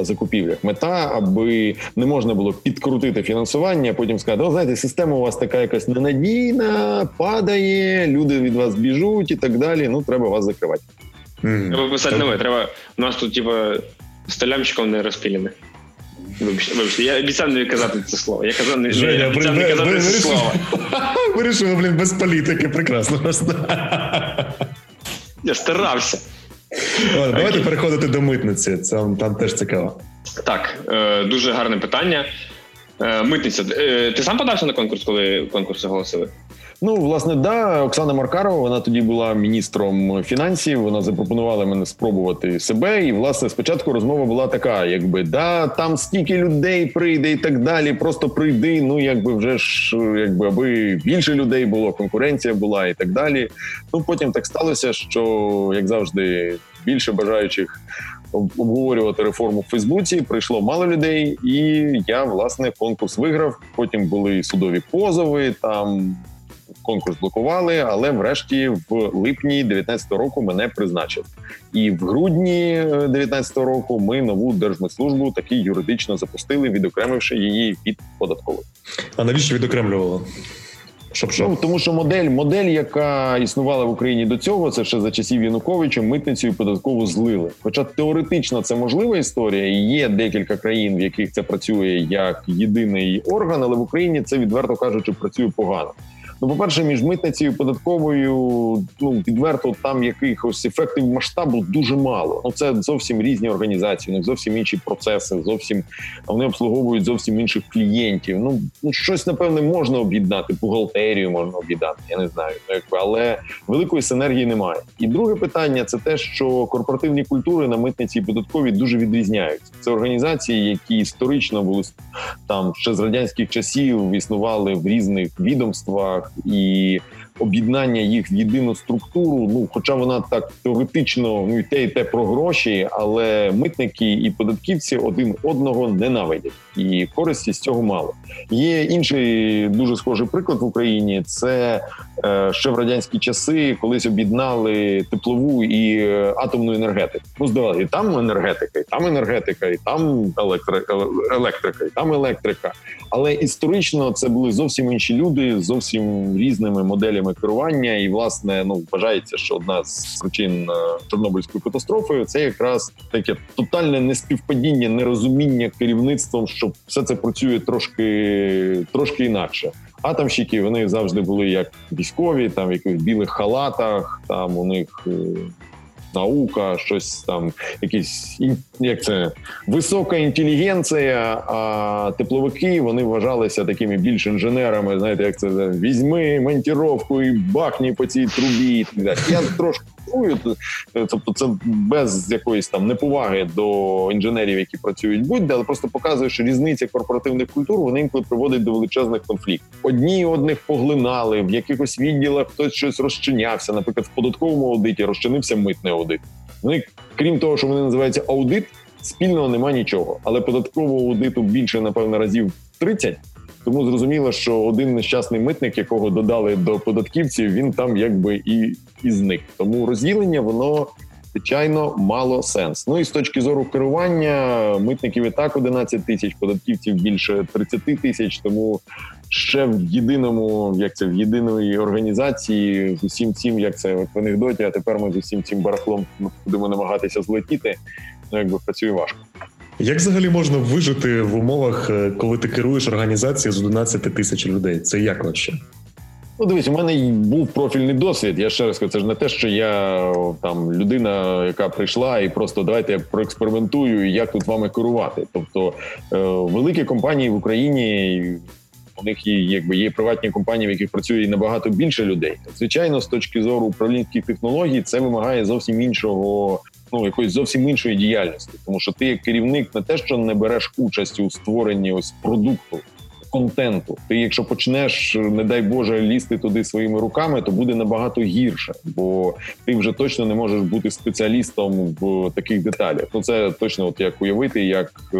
закупівлях. Мета, аби не можна було підкрутити фінансування, а потім сказати, о, знаєте, система у вас така якась ненадійна, падає, люди від вас біжуть і так далі. Ну, треба вас закривати. Треба писати нове. Треба у нас тут, типа, столямчиком не розпілене. Вибачте, вибачте, я обіцяв не казати це слово. Я казав не, Женя, обіцяв не казати це слово. Вирішив, блін, без політики, прекрасно. Я старався. О, давайте переходити до митниці. Це там теж цікаво. Так, е, дуже гарне питання. Е, митниця. Е, ти сам подався на конкурс, коли конкурс оголосили? Ну, власне, да, Оксана Маркарова, вона тоді була міністром фінансів. Вона запропонувала мене спробувати себе. І власне спочатку розмова була така: якби да, там стільки людей прийде і так далі. Просто прийди. Ну якби вже ж, якби аби більше людей було, конкуренція була і так далі. Ну потім так сталося, що як завжди, більше бажаючих. Обговорювати реформу в Фейсбуці прийшло мало людей, і я власне конкурс виграв. Потім були судові позови. Там конкурс блокували, але врешті в липні 19 року мене призначив. І в грудні 19 року ми нову держмитслужбу таки юридично запустили, відокремивши її від податкової. А навіщо відокремлювали? Щоб що? Ну, тому що модель, модель, яка існувала в Україні до цього, це ще за часів Януковича, митницю і податкову злили. Хоча теоретично це можлива історія, і є декілька країн, в яких це працює як єдиний орган, але в Україні це відверто кажучи працює погано. Ну, по перше, між митницею і податковою ну відверто там якихось ефектів масштабу дуже мало. Ну це зовсім різні організації, у них зовсім інші процеси, зовсім вони обслуговують зовсім інших клієнтів. Ну ну щось напевне можна об'єднати, бухгалтерію можна об'єднати. Я не знаю, ну, якби але великої синергії немає. І друге питання це те, що корпоративні культури на митниці і податкові дуже відрізняються. Це організації, які історично були там ще з радянських часів існували в різних відомствах і об'єднання їх в єдину структуру. Ну, хоча вона так теоретично ну і те, і те про гроші, але митники і податківці один одного ненавидять, і користі з цього мало. Є інший дуже схожий приклад в Україні. Це е, ще в радянські часи, колись об'єднали теплову і е, атомну енергетику. Ну здавали, і там енергетика, і там енергетика, і там електри... електрика, і там електрика. Але історично це були зовсім інші люди, зовсім різними моделями керування. І власне ну вважається, що одна з причин е, Чорнобильської катастрофи це якраз таке тотальне неспівпадіння, нерозуміння керівництвом, що все це працює трошки трошки інакше. Атомщики вони завжди були як військові, там в якихось білих халатах. Там у них е, наука, щось там, якісь як це висока інтелігенція. А тепловики вони вважалися такими більш інженерами. Знаєте, як це візьми монтіровку і бахні по цій трубі. Я трошки тобто це без якоїсь там неповаги до інженерів, які працюють будь-де, але просто показує, що різниця корпоративних культур вони інколи приводить до величезних конфліктів. Одні одних поглинали в якихось відділах, хтось щось розчинявся. Наприклад, в податковому аудиті розчинився митний аудит. Вони, крім того, що вони називаються аудит, спільного нема нічого. Але податкового аудиту більше, напевно, разів 30, тому зрозуміло, що один нещасний митник, якого додали до податківців, він там якби і і зник. Тому розділення воно звичайно мало сенс. Ну і з точки зору керування митників і так 11 тисяч, податківців більше 30 тисяч. Тому ще в єдиному, як це в єдиної організації з усім цим, як це в анекдоті, а тепер ми з усім цим барахлом будемо намагатися злетіти. Ну якби працює важко. Як взагалі можна вижити в умовах, е, коли ти керуєш організацією з 11 тисяч людей? Це як вообще? Ну, дивись, у мене був профільний досвід. Я ще раз кажу, це ж не те, що я там людина, яка прийшла, і просто давайте я проекспериментую, як тут вами керувати. Тобто е, великі компанії в Україні. У них є якби є приватні компанії, в яких працює набагато більше людей. Звичайно, з точки зору управлінських технологій, це вимагає зовсім іншого ну якоїсь зовсім іншої діяльності, тому що ти як керівник не те, що не береш участь у створенні ось продукту контенту. Ти, якщо почнеш, не дай Боже, лізти туди своїми руками, то буде набагато гірше, бо ти вже точно не можеш бути спеціалістом в таких деталях. Ну це точно, от як уявити, як е,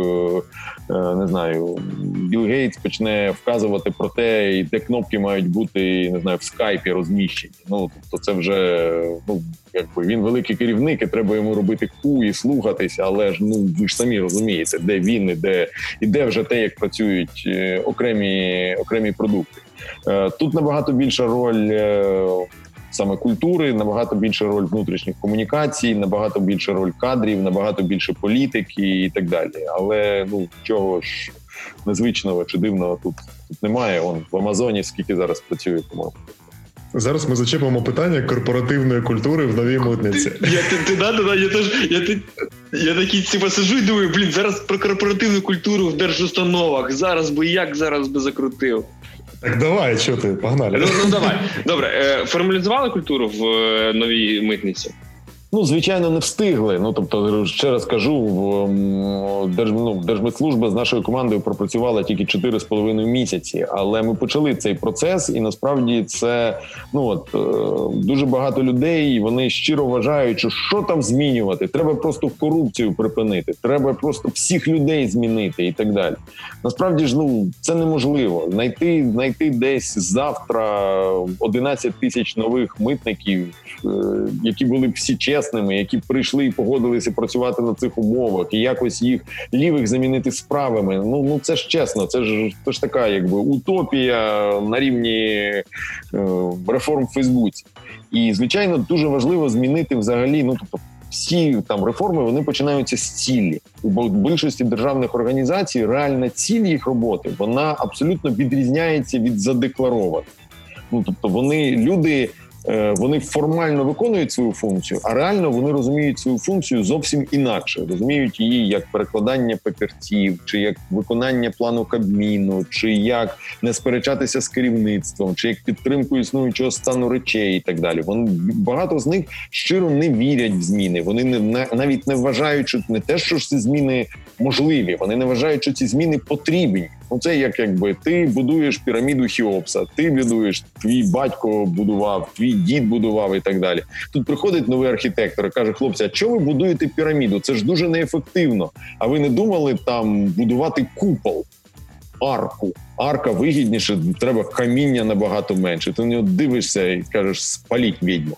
е, не знаю, Білл Гейтс почне вказувати про те, де кнопки мають бути не знаю в скайпі розміщені. Ну тобто, це вже ну якби він великий керівник, і треба йому робити ку і слухатися, але ж ну ви ж самі розумієте, де він і де і де вже те, як працюють е, окремі окремі продукти. Е, тут набагато більша роль. Е, саме культури, набагато більша роль внутрішніх комунікацій, набагато більша роль кадрів, набагато більше політики і так далі. Але ну чого ж незвичного чи дивного тут тут немає. Он в Амазоні скільки зараз працює, по-моєму. Зараз ми зачепимо питання корпоративної культури в новій митниці. Я ти, ти, да, да, я теж я, ти, я такий типу, сижу і думаю, блін, зараз про корпоративну культуру в держустановах. Зараз би як зараз би закрутив. Так давай, що ти, погнали. Ну, ну давай. Добре, е, формалізували культуру в е, новій митниці? Ну, звичайно, не встигли. Ну тобто, ще раз кажу, Держ, ну, Держмитслужба з нашою командою пропрацювала тільки 4,5 місяці, але ми почали цей процес, і насправді це ну от е, дуже багато людей. Вони щиро вважають, що що там змінювати. Треба просто корупцію припинити, треба просто всіх людей змінити і так далі. Насправді ж ну це неможливо. Знайти знайти десь завтра 11 тисяч нових митників, е, які були всі чесні чесними, які прийшли і погодилися працювати на цих умовах, і якось їх лівих замінити справами. Ну ну це ж чесно, це ж це ж така, якби утопія на рівні е, реформ в Фейсбуці. І звичайно, дуже важливо змінити взагалі. Ну тобто, всі там реформи вони починаються з цілі. В більшості державних організацій реальна ціль їх роботи вона абсолютно відрізняється від задекларованих. Ну тобто, вони люди вони формально виконують свою функцію, а реально вони розуміють свою функцію зовсім інакше. Розуміють її як перекладання папірців, чи як виконання плану кабміну, чи як не сперечатися з керівництвом, чи як підтримку існуючого стану речей, і так далі. Вони багато з них щиро не вірять в зміни. Вони не навіть не вважають, що не те, що ж ці зміни можливі. Вони не вважають, що ці зміни потрібні. Ну це як якби ти будуєш піраміду Хіопса, ти будуєш, твій батько будував, твій дід будував і так далі. Тут приходить новий архітектор і каже: хлопці, а чого ви будуєте піраміду? Це ж дуже неефективно. А ви не думали там будувати купол? Арку, арка вигідніше, треба каміння набагато менше. Ти на нього дивишся і кажеш, спаліть відьму.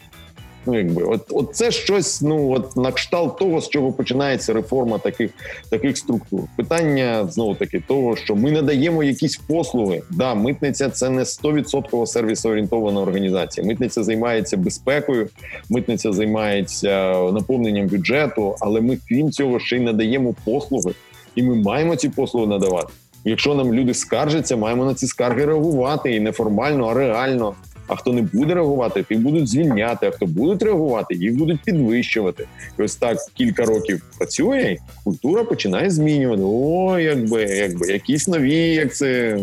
Ну, якби от, от це щось, ну от на кшталт того, з чого починається реформа таких таких структур. Питання знову таки того, що ми надаємо якісь послуги. Да, митниця це не 100% сервісоорієнтована організація. Митниця займається безпекою, митниця займається наповненням бюджету, але ми крім цього ще й надаємо послуги, і ми маємо ці послуги надавати. Якщо нам люди скаржаться, маємо на ці скарги реагувати і не формально, а реально. А хто не буде реагувати, тих будуть звільняти. А хто будуть реагувати, їх будуть підвищувати. І Ось так кілька років працює. Культура починає змінювати. О, якби якби якісь нові, як це.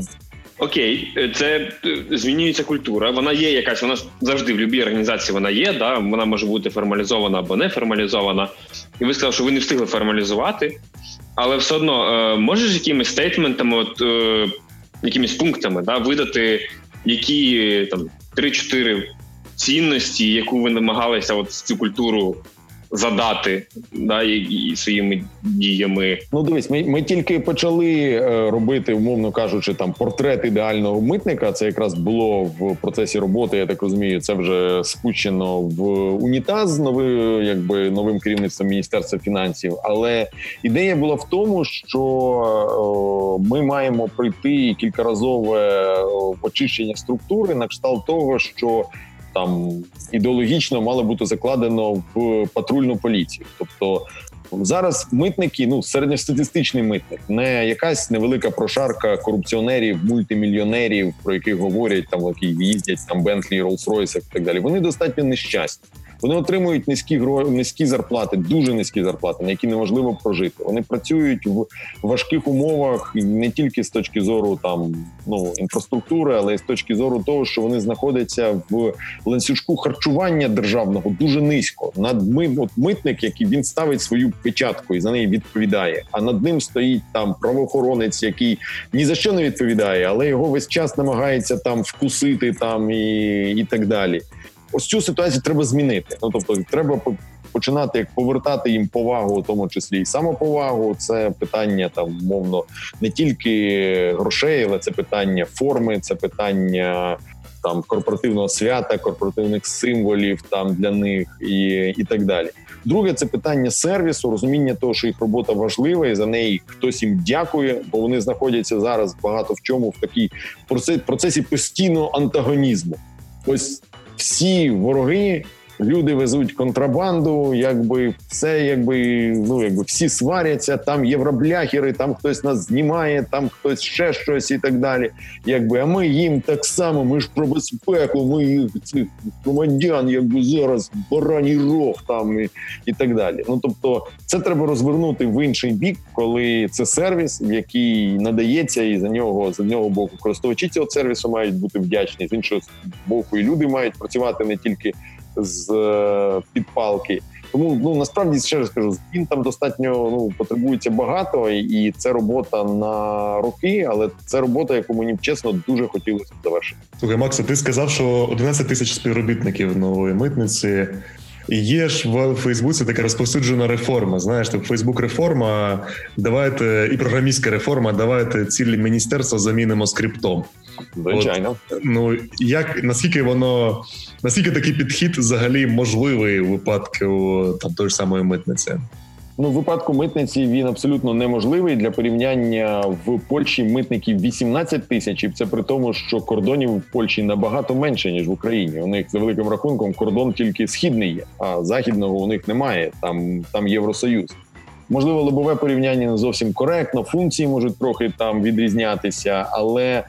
Окей, це е, змінюється культура. Вона є якась, вона завжди в будь-якій організації вона є. Да, вона може бути формалізована або не формалізована. І ви сказали, що ви не встигли формалізувати, але все одно е, можеш якимись стейтментами, от е, якимись пунктами да, видати, які там 3-4 цінності, яку ви намагалися от цю культуру задати да, і, і своїми діями. Ну, дивись, ми ми тільки почали е, робити, умовно кажучи, там портрет ідеального митника. Це якраз було в процесі роботи. Я так розумію, це вже спущено в унітаз нови, якби новим керівництвом міністерства фінансів. Але ідея була в тому, що о, ми маємо пройти кількаразове очищення структури на кшталт того, що там ідеологічно мало бути закладено в патрульну поліцію. Тобто зараз митники, ну середньостатистичний митник, не якась невелика прошарка корупціонерів, мультимільйонерів, про яких говорять там, які їздять там Бентлі, Роллс-Ройсах і так далі. Вони достатньо нещасні. Вони отримують низькі низькі зарплати, дуже низькі зарплати, на які неможливо прожити. Вони працюють в важких умовах не тільки з точки зору там ну інфраструктури, але й з точки зору того, що вони знаходяться в ланцюжку харчування державного дуже низько. Над ми от митник, який він ставить свою печатку і за неї відповідає. А над ним стоїть там правоохоронець, який ні за що не відповідає, але його весь час намагається там вкусити там і, і так далі ось цю ситуацію треба змінити. Ну тобто, треба починати як повертати їм повагу, у тому числі і самоповагу. Це питання там мовно не тільки грошей, але це питання форми, це питання. Там корпоративного свята, корпоративних символів там для них і і так далі. Друге, це питання сервісу, розуміння того, що їх робота важлива, і за неї хтось їм дякує, бо вони знаходяться зараз багато в чому в такій процесі постійного антагонізму. Ось всі вороги люди везуть контрабанду, якби все, якби ну якби всі сваряться. Там євробляхери, там хтось нас знімає, там хтось ще щось і так далі. Якби, а ми їм так само. Ми ж про безпеку. Ми їх цих громадян, якби зараз бараній рог там і, і так далі. Ну тобто, це треба розвернути в інший бік, коли це сервіс, який надається, і за нього за нього боку користувачі цього сервісу мають бути вдячні з іншого боку, і люди мають працювати не тільки з е, підпалки. Тому ну насправді ще раз кажу, змін там достатньо ну потребується багато, і це робота на роки, але це робота, яку мені чесно дуже хотілося завершити. Слухай, Макса, ти сказав, що 11 тисяч співробітників нової митниці. Є ж в Фейсбуці така розповсюджена реформа. Знаєш, так Фейсбук реформа, давайте і програмістська реформа, давайте цілі міністерства замінимо скриптом. Звичайно. От, ну як наскільки воно наскільки такий підхід взагалі можливий у випадку там той ж самої митниці? Ну, в випадку митниці він абсолютно неможливий для порівняння в Польщі митників 18 тисяч. І це при тому, що кордонів в Польщі набагато менше ніж в Україні. У них за великим рахунком кордон тільки східний є, а західного у них немає. Там там Євросоюз. Можливо, лобове порівняння не зовсім коректно. Функції можуть трохи там відрізнятися, але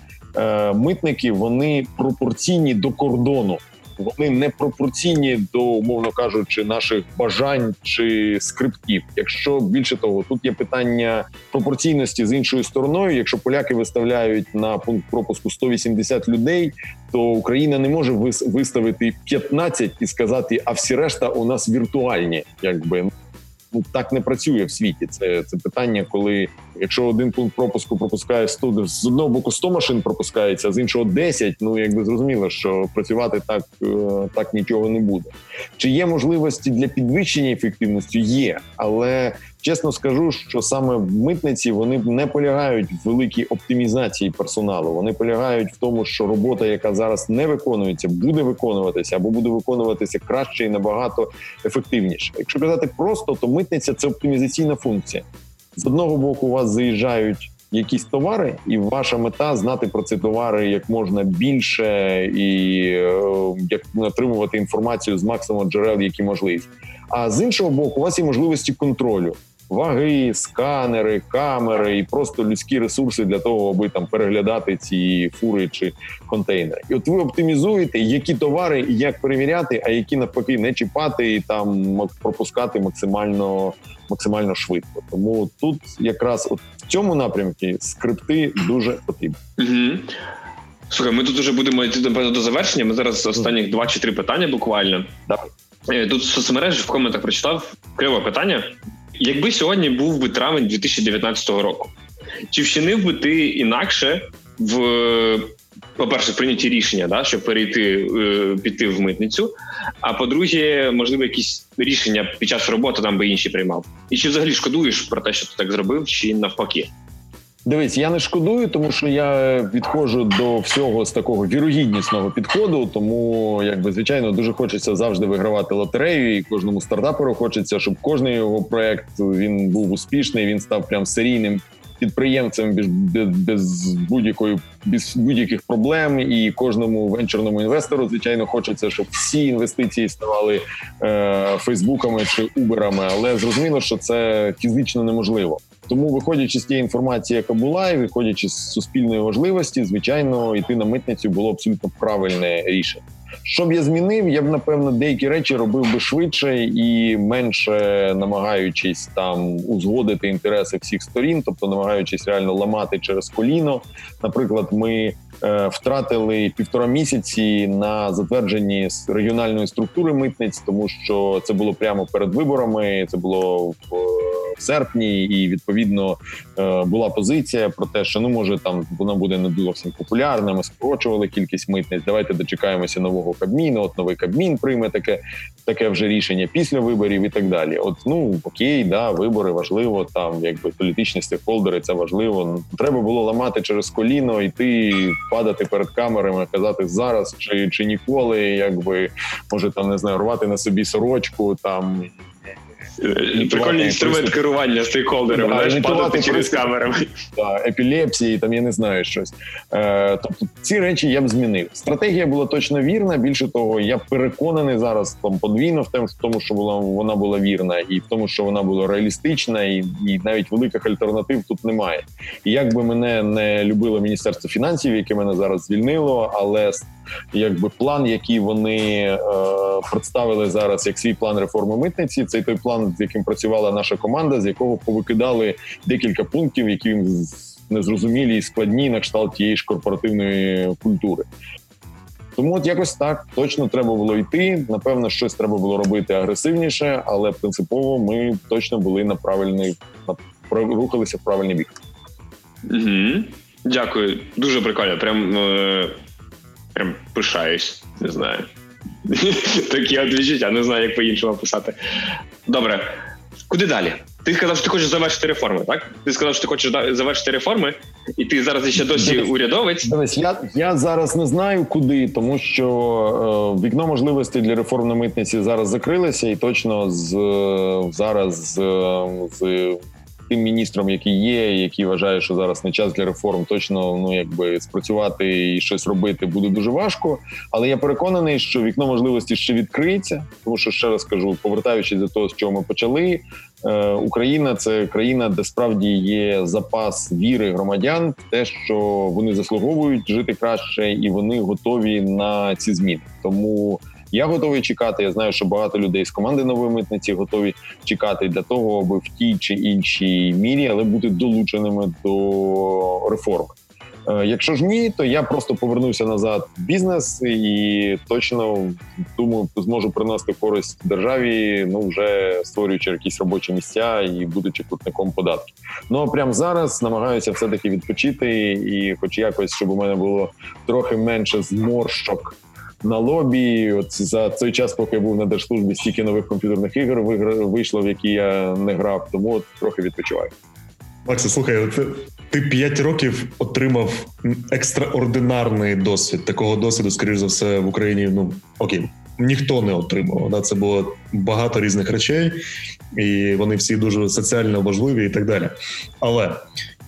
митники вони пропорційні до кордону вони не пропорційні до, умовно кажучи, наших бажань чи скриптів. Якщо більше того, тут є питання пропорційності з іншою стороною. Якщо поляки виставляють на пункт пропуску 180 людей, то Україна не може виставити 15 і сказати, а всі решта у нас віртуальні, якби ну так не працює в світі. Це це питання, коли якщо один пункт пропуску пропускає 100, з одного боку 100 машин пропускається, а з іншого 10, Ну якби зрозуміло, що працювати так, е, так нічого не буде. Чи є можливості для підвищення ефективності? Є, але Чесно скажу, що саме в митниці вони не полягають в великій оптимізації персоналу. Вони полягають в тому, що робота, яка зараз не виконується, буде виконуватися або буде виконуватися краще і набагато ефективніше. Якщо казати просто, то митниця це оптимізаційна функція. З одного боку, у вас заїжджають якісь товари, і ваша мета знати про ці товари як можна більше і е, як отримувати інформацію з максимуму джерел, які можливі. А з іншого боку, у вас є можливості контролю ваги, сканери, камери і просто людські ресурси для того, аби там переглядати ці фури чи контейнери. І от ви оптимізуєте, які товари і як перевіряти, а які навпаки не чіпати і там пропускати максимально максимально швидко. Тому тут якраз от в цьому напрямку скрипти дуже потрібні. Угу. Слухай, ми тут вже будемо йти напевно до завершення. Ми зараз останніх два чи три питання буквально. Давай. Е, тут в соцмережі в коментах прочитав криве питання. Якби сьогодні був би травень 2019 року, чи вчинив би ти інакше в по-перше, прийняті рішення, да, щоб перейти е, піти в митницю? А по-друге, можливо, якісь рішення під час роботи там би інші приймав? І чи взагалі шкодуєш про те, що ти так зробив, чи навпаки? Дивись, я не шкодую, тому що я підходжу до всього з такого вірогіднісного підходу. Тому, якби звичайно, дуже хочеться завжди вигравати лотерею, і кожному стартаперу хочеться, щоб кожний його проект він був успішний. Він став прям серійним підприємцем без, без будь-якої без будь-яких проблем. І кожному венчурному інвестору, звичайно, хочеться, щоб всі інвестиції ставали е, Фейсбуками чи Уберами, але зрозуміло, що це фізично неможливо. Тому, виходячи з тієї інформації, яка була, і виходячи з суспільної важливості, звичайно, йти на митницю було абсолютно правильне рішення. Що б я змінив, я б напевно деякі речі робив би швидше і менше намагаючись там узгодити інтереси всіх сторін, тобто намагаючись реально ламати через коліно. Наприклад, ми е, втратили півтора місяці на затвердженні регіональної структури митниць, тому що це було прямо перед виборами. Це було в серпні, і відповідно е, була позиція про те, що ну може там вона буде не зовсім популярна. Ми скорочували кількість митниць. Давайте дочекаємося нового кабміну. От новий кабмін прийме таке таке вже рішення після виборів і так далі. От ну окей, да, вибори важливо. Там якби політичні стейкхолдери, це важливо. Треба було ламати через коліно, йти падати перед камерами, казати зараз чи чи ніколи, якби може там не знаю, рвати на собі сорочку там. Прикольний інструмент керування стейкхолдерами, знаєш, падати через камерами. Да, епілепсії, там я не знаю щось. Е, Тобто ці речі я б змінив. Стратегія була точно вірна. Більше того, я переконаний зараз там подвійно в тому, що була вона була вірна, і в тому, що вона була реалістична, і і навіть великих альтернатив тут немає. І як би мене не любило міністерство фінансів, яке мене зараз звільнило, але якби план, який вони е, представили зараз, як свій план реформи митниці, це той план, з яким працювала наша команда, з якого повикидали декілька пунктів, які незрозумілі і складні на кшталт тієї ж корпоративної культури. Тому от якось так точно треба було йти. Напевно, щось треба було робити агресивніше, але принципово ми точно були на правильний на рухалися в правильний бік. Угу. Дякую, дуже прикольно. Прям е, прям пишаюсь, не знаю. Такі от відчуття, не знаю, як по-іншому писати. Добре, куди далі? Ти сказав, що ти хочеш завершити реформи, так? Ти сказав, що ти хочеш завершити реформи, і ти зараз ще досі урядовець. Дивись, я я зараз не знаю куди, тому що е, вікно можливостей для реформ на митниці зараз закрилося, і точно з зараз з, з тим міністром, який є, який вважає, що зараз не час для реформ, точно ну якби спрацювати і щось робити буде дуже важко. Але я переконаний, що вікно можливості ще відкриється, тому що ще раз кажу, повертаючись до того, з чого ми почали. Е, Україна це країна, де справді є запас віри громадян, те, що вони заслуговують жити краще, і вони готові на ці зміни. Тому я готовий чекати. Я знаю, що багато людей з команди нової митниці готові чекати для того, аби в тій чи іншій мірі, але бути долученими до реформи. Е, якщо ж ні, то я просто повернуся назад в бізнес і точно думаю, зможу принести користь державі. Ну вже створюючи якісь робочі місця і будучи платником податків. Ну прямо зараз намагаюся все таки відпочити, і, хоч якось, щоб у мене було трохи менше зморщок на лобі. От за той час, поки я був на держслужбі, стільки нових комп'ютерних ігор вийшло, в які я не грав. Тому от трохи відпочиваю. Макса, слухай, от ти п'ять років отримав екстраординарний досвід. Такого досвіду, скоріш за все, в Україні ну окей, ніхто не отримав. Да? Це було багато різних речей, і вони всі дуже соціально важливі і так далі. Але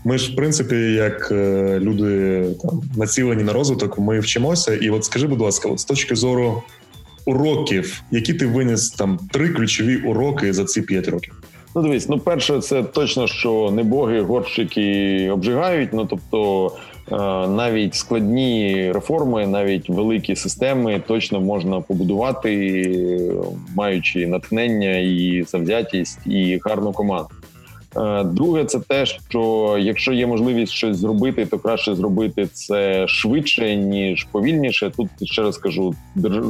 ми ж, в принципі, як е, люди там націлені на розвиток, ми вчимося. І от скажи, будь ласка, от з точки зору уроків, які ти виніс там три ключові уроки за ці п'ять років. Ну, дивись, ну перше, це точно, що не боги горщики обжигають. Ну тобто е, навіть складні реформи, навіть великі системи точно можна побудувати, маючи натхнення і завзятість і гарну команду. Е, друге, це те, що якщо є можливість щось зробити, то краще зробити це швидше ніж повільніше. Тут ще раз кажу,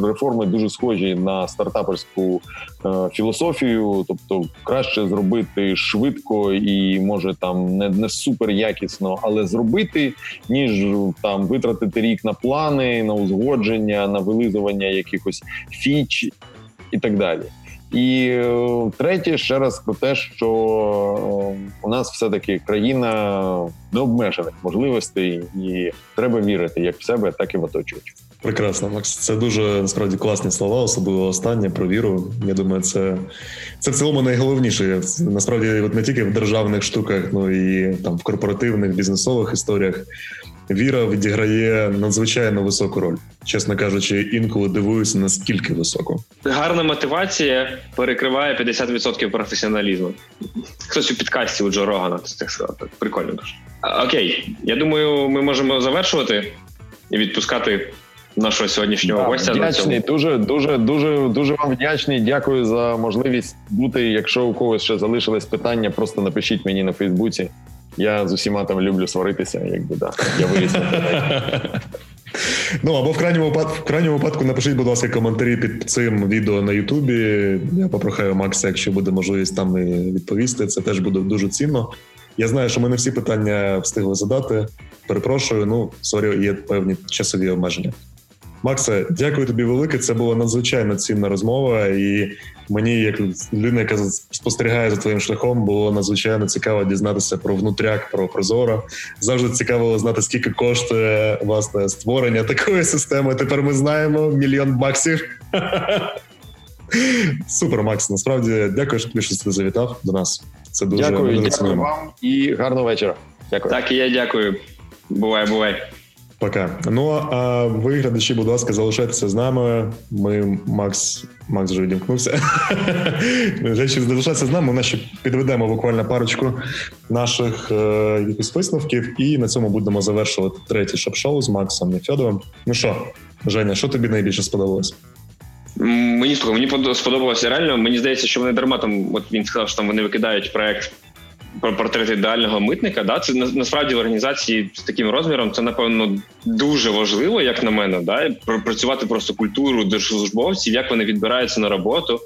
реформи дуже схожі на стартаперську е, філософію, тобто краще зробити швидко і може там не не супер якісно, але зробити, ніж там витратити рік на плани, на узгодження, на вилизування якихось фіч і так далі. І е, третє, ще раз про те, що е, у нас все таки країна необмежених можливостей, і треба вірити як в себе, так і в оточувачів. Прекрасно, Макс. Це дуже насправді класні слова, особливо останнє про віру. Я думаю, це це в цілому найголовніше. Насправді, от не тільки в державних штуках, ну і там в корпоративних бізнесових історіях віра відіграє надзвичайно високу роль, чесно кажучи, інколи дивуюся наскільки високо. Гарна мотивація перекриває 50% професіоналізму. Хтось у підкасті у Джо Рогана так сказати. Прикольно дуже. Окей, я думаю, ми можемо завершувати і відпускати. Нашого сьогоднішнього да, гостя вдячний, на цьому. дуже дуже дуже дуже вам вдячний. Дякую за можливість бути. Якщо у когось ще залишились питання, просто напишіть мені на Фейсбуці. Я з усіма там люблю сваритися, якби да. Я виріс. Ну або в крайньому випадку, в крайньому випадку напишіть, будь ласка, коментарі під цим відео на Ютубі. Я попрохаю Макса, якщо буде можливість там відповісти. Це теж буде дуже цінно. Я знаю, що ми не всі питання встигли задати. Перепрошую, ну sorry, є певні часові обмеження. Максе, дякую тобі велике. Це була надзвичайно цінна розмова, і мені, як людина, яка спостерігає за твоїм шляхом, було надзвичайно цікаво дізнатися про внутряк, про Prozorro. Завжди цікаво знати, скільки коштує власне створення такої системи. Тепер ми знаємо мільйон баксів. Супер, Макс. Насправді дякую, що тобі ти завітав до нас. Це дуже дякую, дякую вам і гарного вечора. Дякую. Так і я дякую. Бувай, бувай. Пока. Ну а ви, глядачі, будь ласка, залишайтеся з нами. Ми Макс Макс вже відімкнувся. залишайтеся з нами. Ми ще підведемо буквально парочку наших е, якихось висновків, і на цьому будемо завершувати третє ШОБШО з Максом Нефьодовим. Ну що, Женя, що тобі найбільше сподобалось? Мені слухай, мені сподобалося реально. Мені здається, що вони дарма там. От він сказав, що там вони викидають проект про портрет ідеального митника. Да, це насправді в організації з таким розміром. Це напевно дуже важливо, як на мене, да пропрацювати просто культуру держслужбовців, як вони відбираються на роботу,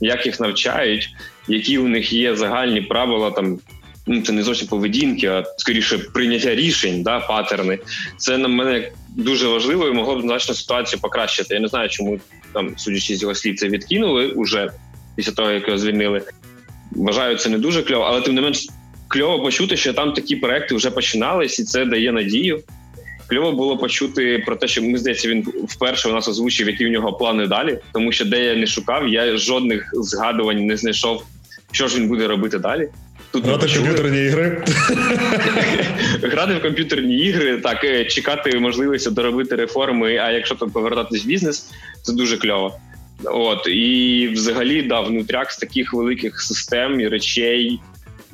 як їх навчають, які у них є загальні правила там. Ну, це не зовсім поведінки, а скоріше прийняття рішень, да, патерни. Це на мене дуже важливо і могло б значно ситуацію покращити. Я не знаю, чому там, судячи з його слів, це відкинули уже після того, як його звільнили. Вважаю, це не дуже кльово, але тим не менш кльово почути, що там такі проекти вже починались, і це дає надію. Кльово було почути про те, що ми здається, він вперше у нас озвучив, які в нього плани далі, тому що де я не шукав, я жодних згадувань не знайшов, що ж він буде робити далі. Тут Грати в комп'ютерні ігри. Грати в комп'ютерні ігри, так, е, чекати можливості доробити реформи, а якщо там повертатись в бізнес, це дуже кльово. От І взагалі да, внутряк з таких великих систем і речей,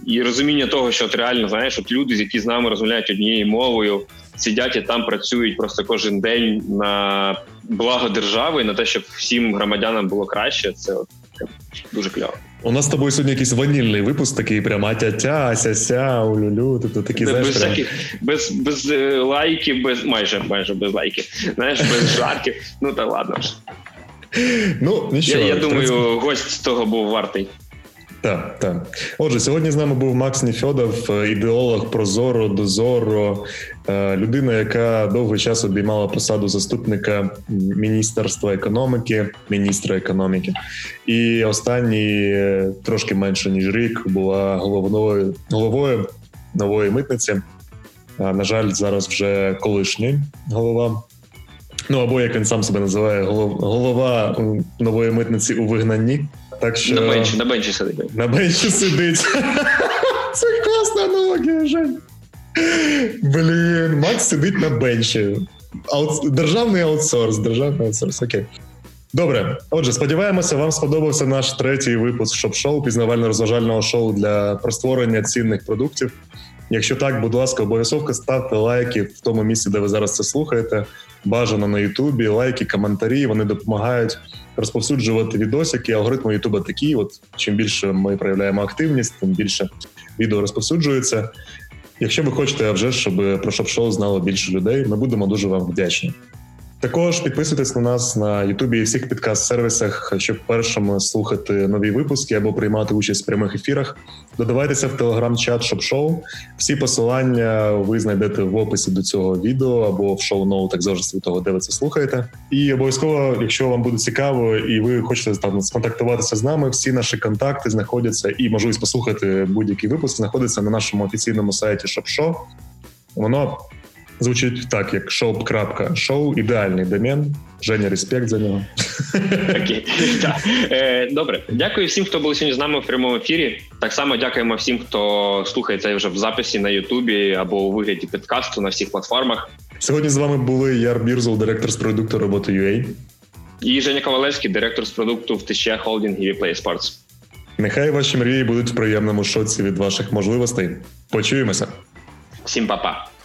і розуміння того, що от реально знаєш, от люди, які з нами розмовляють однією мовою, сидять і там працюють просто кожен день на благо держави, на те, щоб всім громадянам було краще. Це от дуже кльово. У нас з тобою сьогодні якийсь ванільний випуск, такий прям атя-тя, ася-ся, улюлю. Тобто такі без знаєш, всяких, без без е, лайків, без майже майже без лайків. Знаєш, без жарків. Ну та ладно. Ну, нічого. Я, я думаю, гость того був вартий. Так, так. Отже, сьогодні з нами був Макс Ніфьодов, ідеолог Прозоро, Дозоро, е, людина, яка довгий час обіймала посаду заступника міністерства економіки, міністра економіки, і останні е, трошки менше ніж рік була головною головою нової митниці. На жаль, зараз вже колишній голова. Ну або як він сам себе називає, голова нової митниці у вигнанні. Так що... На бенчі, на бенчі сидить. На бенчі сидить. Це класна аналогія, Жень. Блін, Макс сидить на бенчі. Аут... Державний аутсорс. Державний аутсорс, окей. Добре, отже, сподіваємося, вам сподобався наш третій випуск ШОБШО, пізнавально-розважального шоу для про створення цінних продуктів. Якщо так, будь ласка, обов'язково ставте лайки в тому місці, де ви зараз це слухаєте. Бажано на Ютубі, лайки, коментарі. Вони допомагають розповсюджувати відосики. Алгоритми Ютуба такі. От чим більше ми проявляємо активність, тим більше відео розповсюджується. Якщо ви хочете, вже щоб про ШОБШО знало більше людей, ми будемо дуже вам вдячні. Також підписуйтесь на нас на Ютубі і всіх підкаст-сервісах, щоб першим слухати нові випуски або приймати участь в прямих ефірах. Додавайтеся в телеграм-чат шоп-шоу. Всі посилання ви знайдете в описі до цього відео або в шоу-ноутах від того, де ви це слухаєте. І обов'язково, якщо вам буде цікаво, і ви хочете там сконтактуватися з нами, всі наші контакти знаходяться і можливість послухати будь-який випуск знаходиться на нашому офіційному сайті ShopShow. Воно Звучить так, як shop.show, ідеальний домен. Женя, респект за нього. Окей. Е, добре, дякую всім, хто був сьогодні з нами в прямому ефірі. Так само дякуємо всім, хто слухає це вже в записі на Ютубі або у вигляді підкасту на всіх платформах. Сьогодні з вами були Яр Бірзул, директор з продукту robota.ua. І Женя Ковалевський, директор з продукту в ТЧ Холдінг і Play Sports. Нехай ваші мрії будуть в приємному шоці від ваших можливостей. Почуємося. Всім па-па.